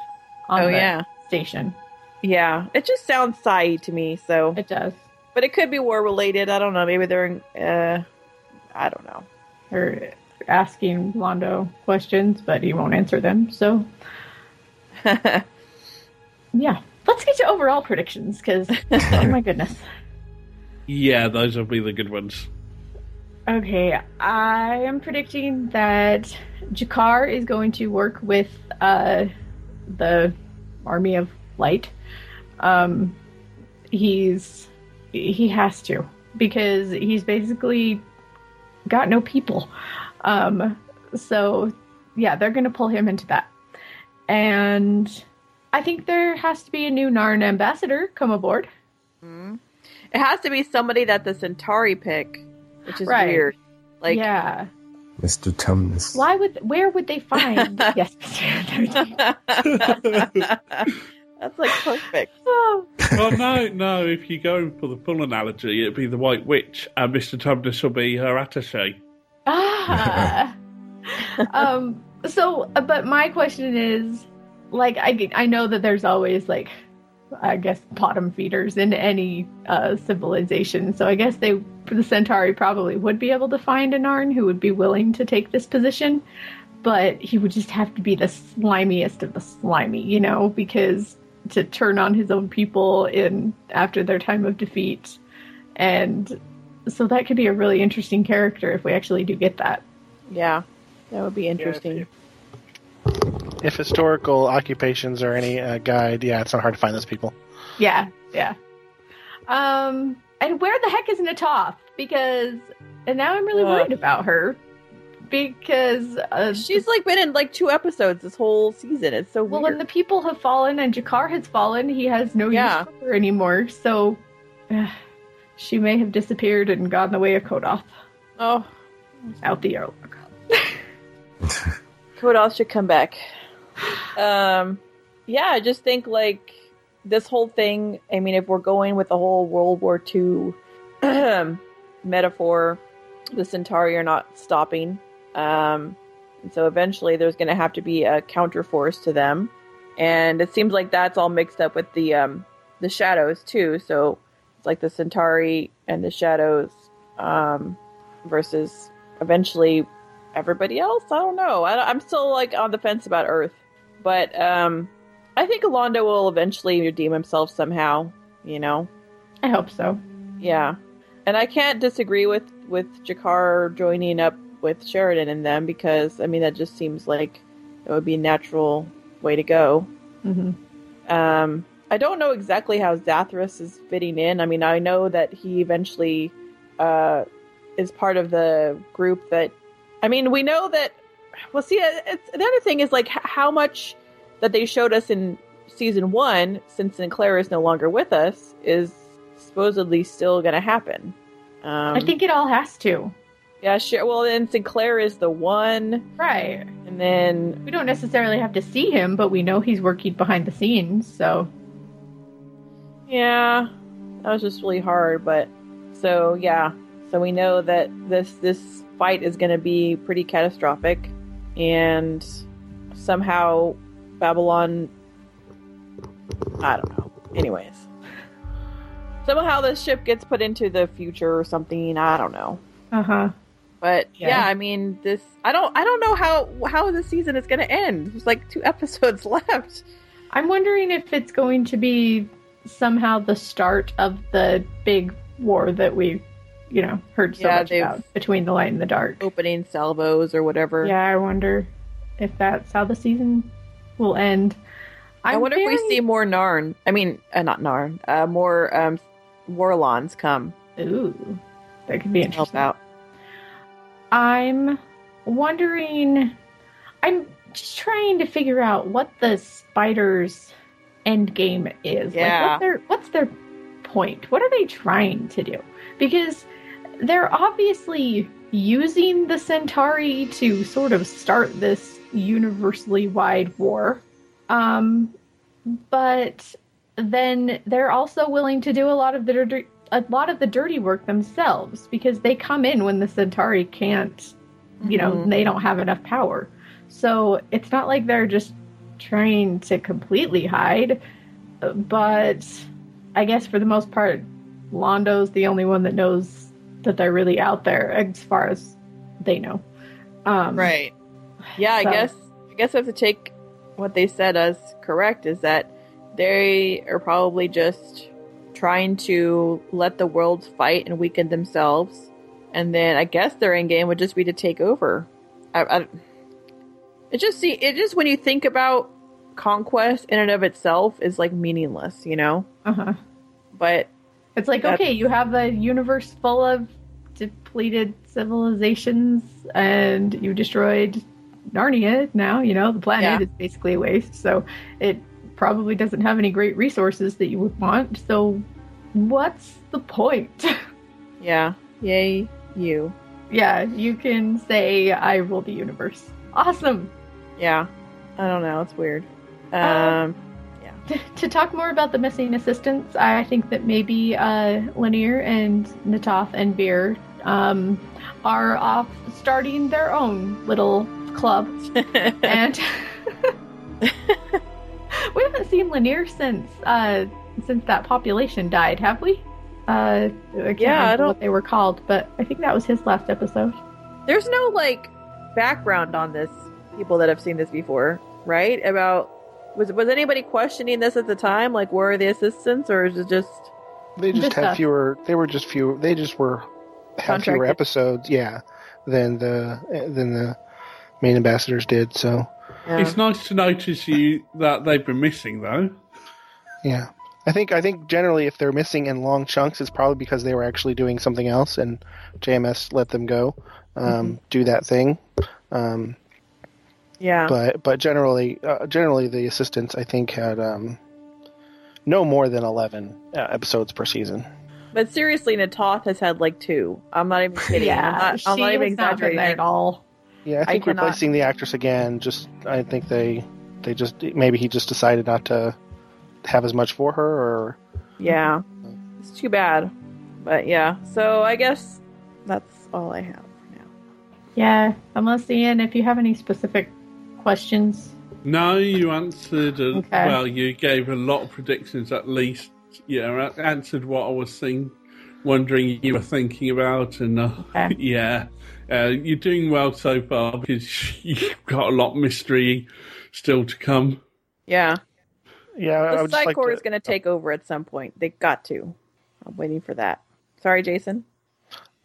on
Oh,
the
yeah.
station.
Yeah, it just sounds Psi to me. So
It does.
but it could be war related. I don't know. Maybe they're. in- Uh, I don't know.
Or asking Londo questions, but he won't answer them. So, yeah, let's get to overall predictions because, oh my goodness.
Yeah, those will be the good ones.
Okay, I am predicting that G'Kar is going to work with uh, the Army of Light. Um, he's he has to because he's basically got no people. Um, so yeah, they're going to pull him into that, and I think there has to be a new Narn ambassador come aboard.
It has to be somebody that the Centauri pick, which is
Right.
weird. Like,
yeah,
Mr. Tumnus.
why would where would they find yes? Mr. Annoty?
That's like perfect.
well, no, no. If you go for the full analogy, it'd be the White Witch, and Mr. Tumnus will be her attaché.
Ah. um. So, but my question is, like, I I know that there's always like, I guess bottom feeders in any uh, civilization. So I guess they the Centauri probably would be able to find a Narn who would be willing to take this position, but he would just have to be the slimiest of the slimy, you know, because to turn on his own people in after their time of defeat, and so that could be a really interesting character if we actually do get that.
Yeah, that would be interesting.
If historical occupations are any uh, guide, yeah, it's not hard to find those people.
Yeah, yeah. Um, and where the heck is Na'Toth? Because and now I'm really
Ugh.
worried about her because uh,
She's like been in like two episodes this whole season. It's so
well,
weird.
when the people have fallen and G'Kar has fallen, he has no
Yeah.
use for her anymore. So uh, she may have disappeared and gone the way of Ko'Dath.
Oh,
out the airlock.
Ko'Dath should come back. Um, yeah, I just think like this whole thing. I mean, if we're going with the whole World War II metaphor, the Centauri are not stopping. Um, and so eventually there's going to have to be a counterforce to them, and it seems like that's all mixed up with the um, the shadows too. So it's like the Centauri and the shadows um, versus eventually everybody else. I don't know. I, am still like on the fence about Earth, but um, I think Alondo will eventually redeem himself somehow. You know,
I hope so.
Yeah, and I can't disagree with with G'Kar joining up with Sheridan and them because I mean that just seems like it would be a natural way to go.
Mm-hmm.
Um, I don't know exactly how Zathras is fitting in. I mean, I know that he eventually uh, is part of the group that. I mean, we know that. Well, see, it's, the other thing is like how much that they showed us in season one, since Sinclair is no longer with us, is supposedly still going to happen. Um,
I think it all has to.
Yeah, sure. Well, then Sinclair is the one,
right?
And then
We don't necessarily have to see him, but we know he's working behind the scenes. So
Yeah, that was just really hard. But so yeah, so we know that this this fight is going to be pretty catastrophic, and somehow Babylon. I don't know. Anyways, somehow this ship gets put into the future or something. I don't know.
uh huh.
But yeah.
Yeah.
I mean, this I don't I don't know how how the season is going to end. There's like two episodes left.
I'm wondering if it's going to be somehow the start of the big war that we, you know, heard so
Yeah,
much about between the light and the dark.
Opening salvos or whatever.
Yeah, I wonder if that's how the season will end.
i
I'm
wonder if we see more Narn. I mean, uh, not Narn. Uh, more um, Vorlons come.
Ooh, that could be
Help
interesting.
out.
I'm wondering. I'm just trying to figure out what the spiders' end game is.
Yeah.
Like, what's their what's their point? What are they trying to do? Because they're obviously using the Centauri to sort of start this universally wide war. Um, but then they're also willing to do a lot of the dirty, a lot of the dirty work themselves because they come in when the Centauri can't, you know,
Mhm.
they don't have enough power. So it's not like they're just trying to completely hide, but I guess for the most part, Londo's the only one that knows that they're really out there as far as they know. Um,
Right. Yeah, I guess I guess I have to take what they said as correct is that they are probably just trying to let the world fight and weaken themselves, and then I guess their end game would just be to take over. I, I, it just see it just when you think about conquest in and of itself is like meaningless, you know.
Uh huh.
But
It's like,
That's-
okay, you have a universe full of depleted civilizations and you destroyed Narnia now, you know, the planet
Yeah.
is basically a waste. So it probably doesn't have any great resources that you would want. So what's the point?
yeah, yay you.
yeah, you can say, I rule the universe. Awesome.
Yeah, I don't know. It's weird.
Uh,
Um,
t- to talk more about the missing assistants, I think that maybe uh, Lennier and Na'Toth and Vir um, are off starting their own little club. and we haven't seen Lennier since uh, since that population died, have we? Uh, I
Yeah, I don't-
what they were called, but I think that was his last episode.
There's no like background on this. People that have seen this before, right? About was was anybody questioning this at the time? Like, where are the assistants, or is it just
They just
Just
had
us.
fewer. They were just few. They just were had fewer episodes. Yeah, than the than the main ambassadors did. So
It's nice to notice you that they've been missing though.
yeah, I think I think generally if they're missing in long chunks, it's probably because they were actually doing something else, and JMS let them go um, do that thing. Um,
yeah?
but but generally uh, generally the assistants I think had um, no more than eleven uh, episodes per season.
But seriously, Na'Toth has had like two. I'm not even kidding.
Yeah,
I'm not, I'm
she
not even
has not been
exaggerating
there at all.
Yeah, I
I
think
cannot-
replacing the actress again. Just I think they they just maybe he just decided not to have as much for her, or
Yeah, it's too bad. But yeah, so I guess that's all I have.
For now yeah, unless Ian, if you have any specific questions.
No, you answered. A,
Okay.
Well, you gave a lot of predictions at least. Yeah, answered what I was think, wondering you were thinking about, and uh,
Okay.
yeah, uh, you're doing well so far because you've got a lot of mystery still to come.
Yeah,
yeah, I
the
would just like
Psi Corps
to-
is going to take over at some point. They got to. I'm waiting for that. Sorry, Jason.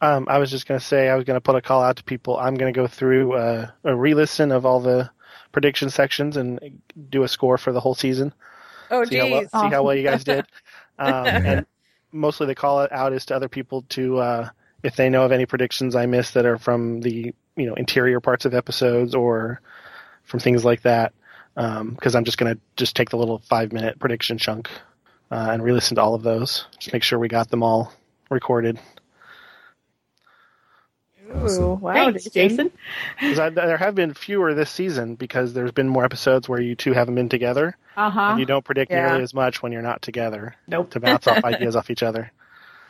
Um, I was just going to say I was going to put a call out to people. I'm going to go through uh, a re-listen of all the prediction sections and do a score for the whole season.
Oh,
see how, well, see how well you guys did. Um, and mostly the call out is to other people to uh, if they know of any predictions I missed that are from the you know interior parts of episodes or from things like that. Because I'm just going to just take the little five minute prediction chunk uh, and re-listen to all of those. Just make sure we got them all recorded.
Ooh, wow,
Thanks, Jason.
'Cause I, there have been fewer this season because there's been more episodes where you two haven't been together,
Uh huh.
and you don't predict
Yeah.
nearly as much when you're not together.
Nope.
To bounce off ideas off each other.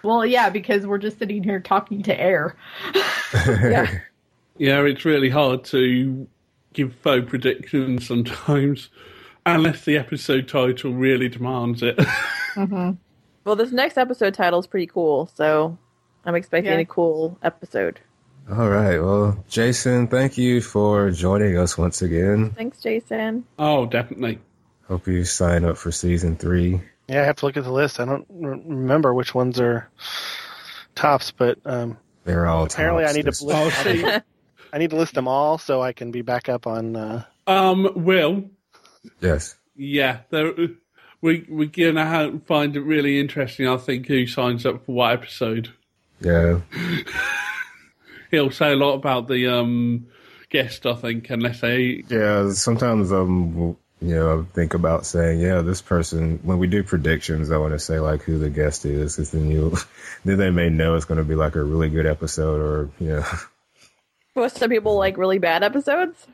Well, yeah, because we're just sitting here talking to air.
yeah. yeah, it's really hard to give faux predictions sometimes, unless the episode title really demands it.
Mm-hmm. Well, this next episode title is pretty cool, so I'm expecting
Yeah.
a cool episode.
All right. Well, Jason, thank you for joining us once again.
Thanks, Jason.
oh, definitely.
Hope you sign up for season three.
Yeah, I have to look at the list. I don't remember which ones are tops, but um,
They're all
apparently I need to list. I need, I need to list them all so I can be back up on. Uh,
Um, Will,
Yes.
yeah, there, we we're gonna ha find it really interesting. I think who signs up for what episode.
Yeah.
He'll say a lot about the um guest, I think, unless they.
Yeah. Sometimes um, you know, I think about saying, yeah, this person. When we do predictions, I want to say like who the guest is, because then you, then they may know it's going to be like a really good episode, or you know.
Well, some people like really bad episodes.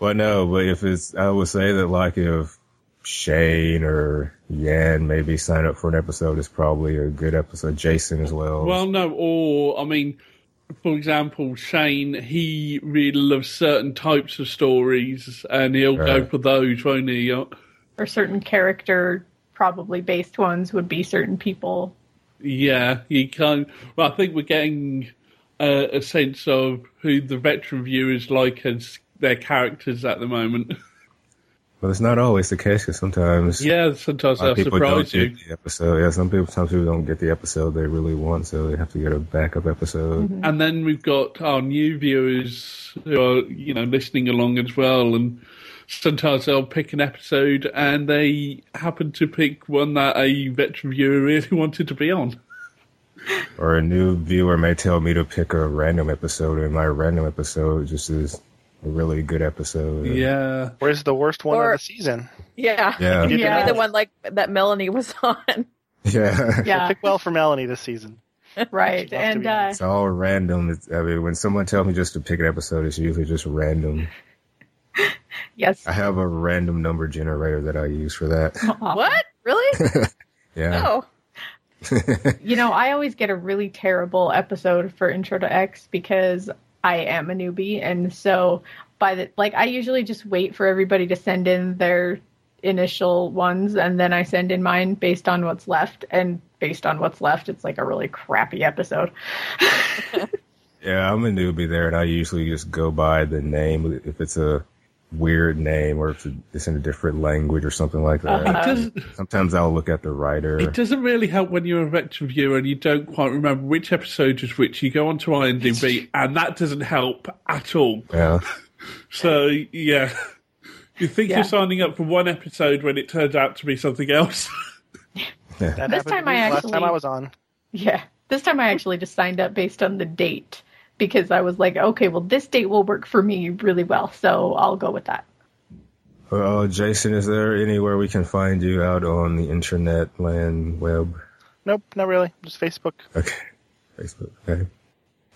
Well, no, but if it's, I would say that like if Shane or Yan maybe sign up for an episode, it's probably a good episode. Jason as well.
Well, no, or I mean, for example, Shane, he really loves certain types of stories, and he'll go for those, won't he? Uh,
Or certain character, probably based ones, would be certain people.
Yeah, you can. Well, I think we're getting uh, a sense of who the veteran viewers like as their characters at the moment.
but it's not always the case because sometimes
Yeah, sometimes
a lot people don't
surprise you.
get the episode. Yeah, some people sometimes people don't get the episode they really want, so they have to get a backup episode.
Mm-hmm.
And then we've got our new viewers who are, you know, listening along as well. And sometimes they'll pick an episode and they happen to pick one that a veteran viewer really wanted to be on.
Or a new viewer may tell me to pick a random episode, and my random episode just is a really good episode.
Yeah.
where's the worst one
Or-
of the season?
Yeah,
Yeah.
You
Yeah.
the one like that Melanie was on.
Yeah.
Yeah,
Pick well for Melanie this season.
right. And uh,
It's all random. It's, I mean, when someone tells me just to pick an episode, it's usually just random.
Yes.
I have a random number generator that I use for that.
What? Really?
yeah.
Oh.
you know, I always get a really terrible episode for Intro to X because I am a newbie, and so by the like, I usually just wait for everybody to send in their initial ones, and then I send in mine based on what's left, and based on what's left, it's like a really crappy episode.
Yeah, I'm a newbie there, and I usually just go by the name. If it's a weird name or if it's in a different language or something like that.
Uh-huh. It does-
Sometimes I'll look at the writer.
It doesn't really help when you're a veteran viewer and you don't quite remember which episode is which. You go onto IMDb, and that doesn't help at all.
Yeah.
So yeah, you think
Yeah.
you're signing up for one episode when it turns out to be something else.
That
This time
me
I
last time I was on.
Yeah. This time I actually just signed up based on the date because I was like, okay, well, this date will work for me really well, so I'll go with that.
Well, Jason, is there anywhere we can find you out on the internet land web?
Nope, not really. Just Facebook.
Okay. Facebook. Okay.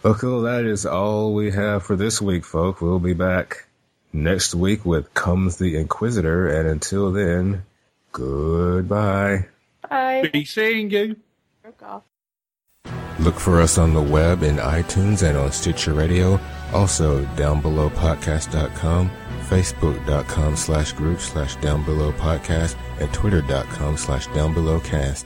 Well, cool. That is all we have for this week, folk. We'll be back next week with Comes the Inquisitor, and until then, goodbye.
Bye.
Be seeing you.
Look for us on the web in iTunes and on Stitcher Radio. Also, downbelowpodcast.com, facebook.com slash group slash downbelowpodcast, and twitter.com slash downbelowcast.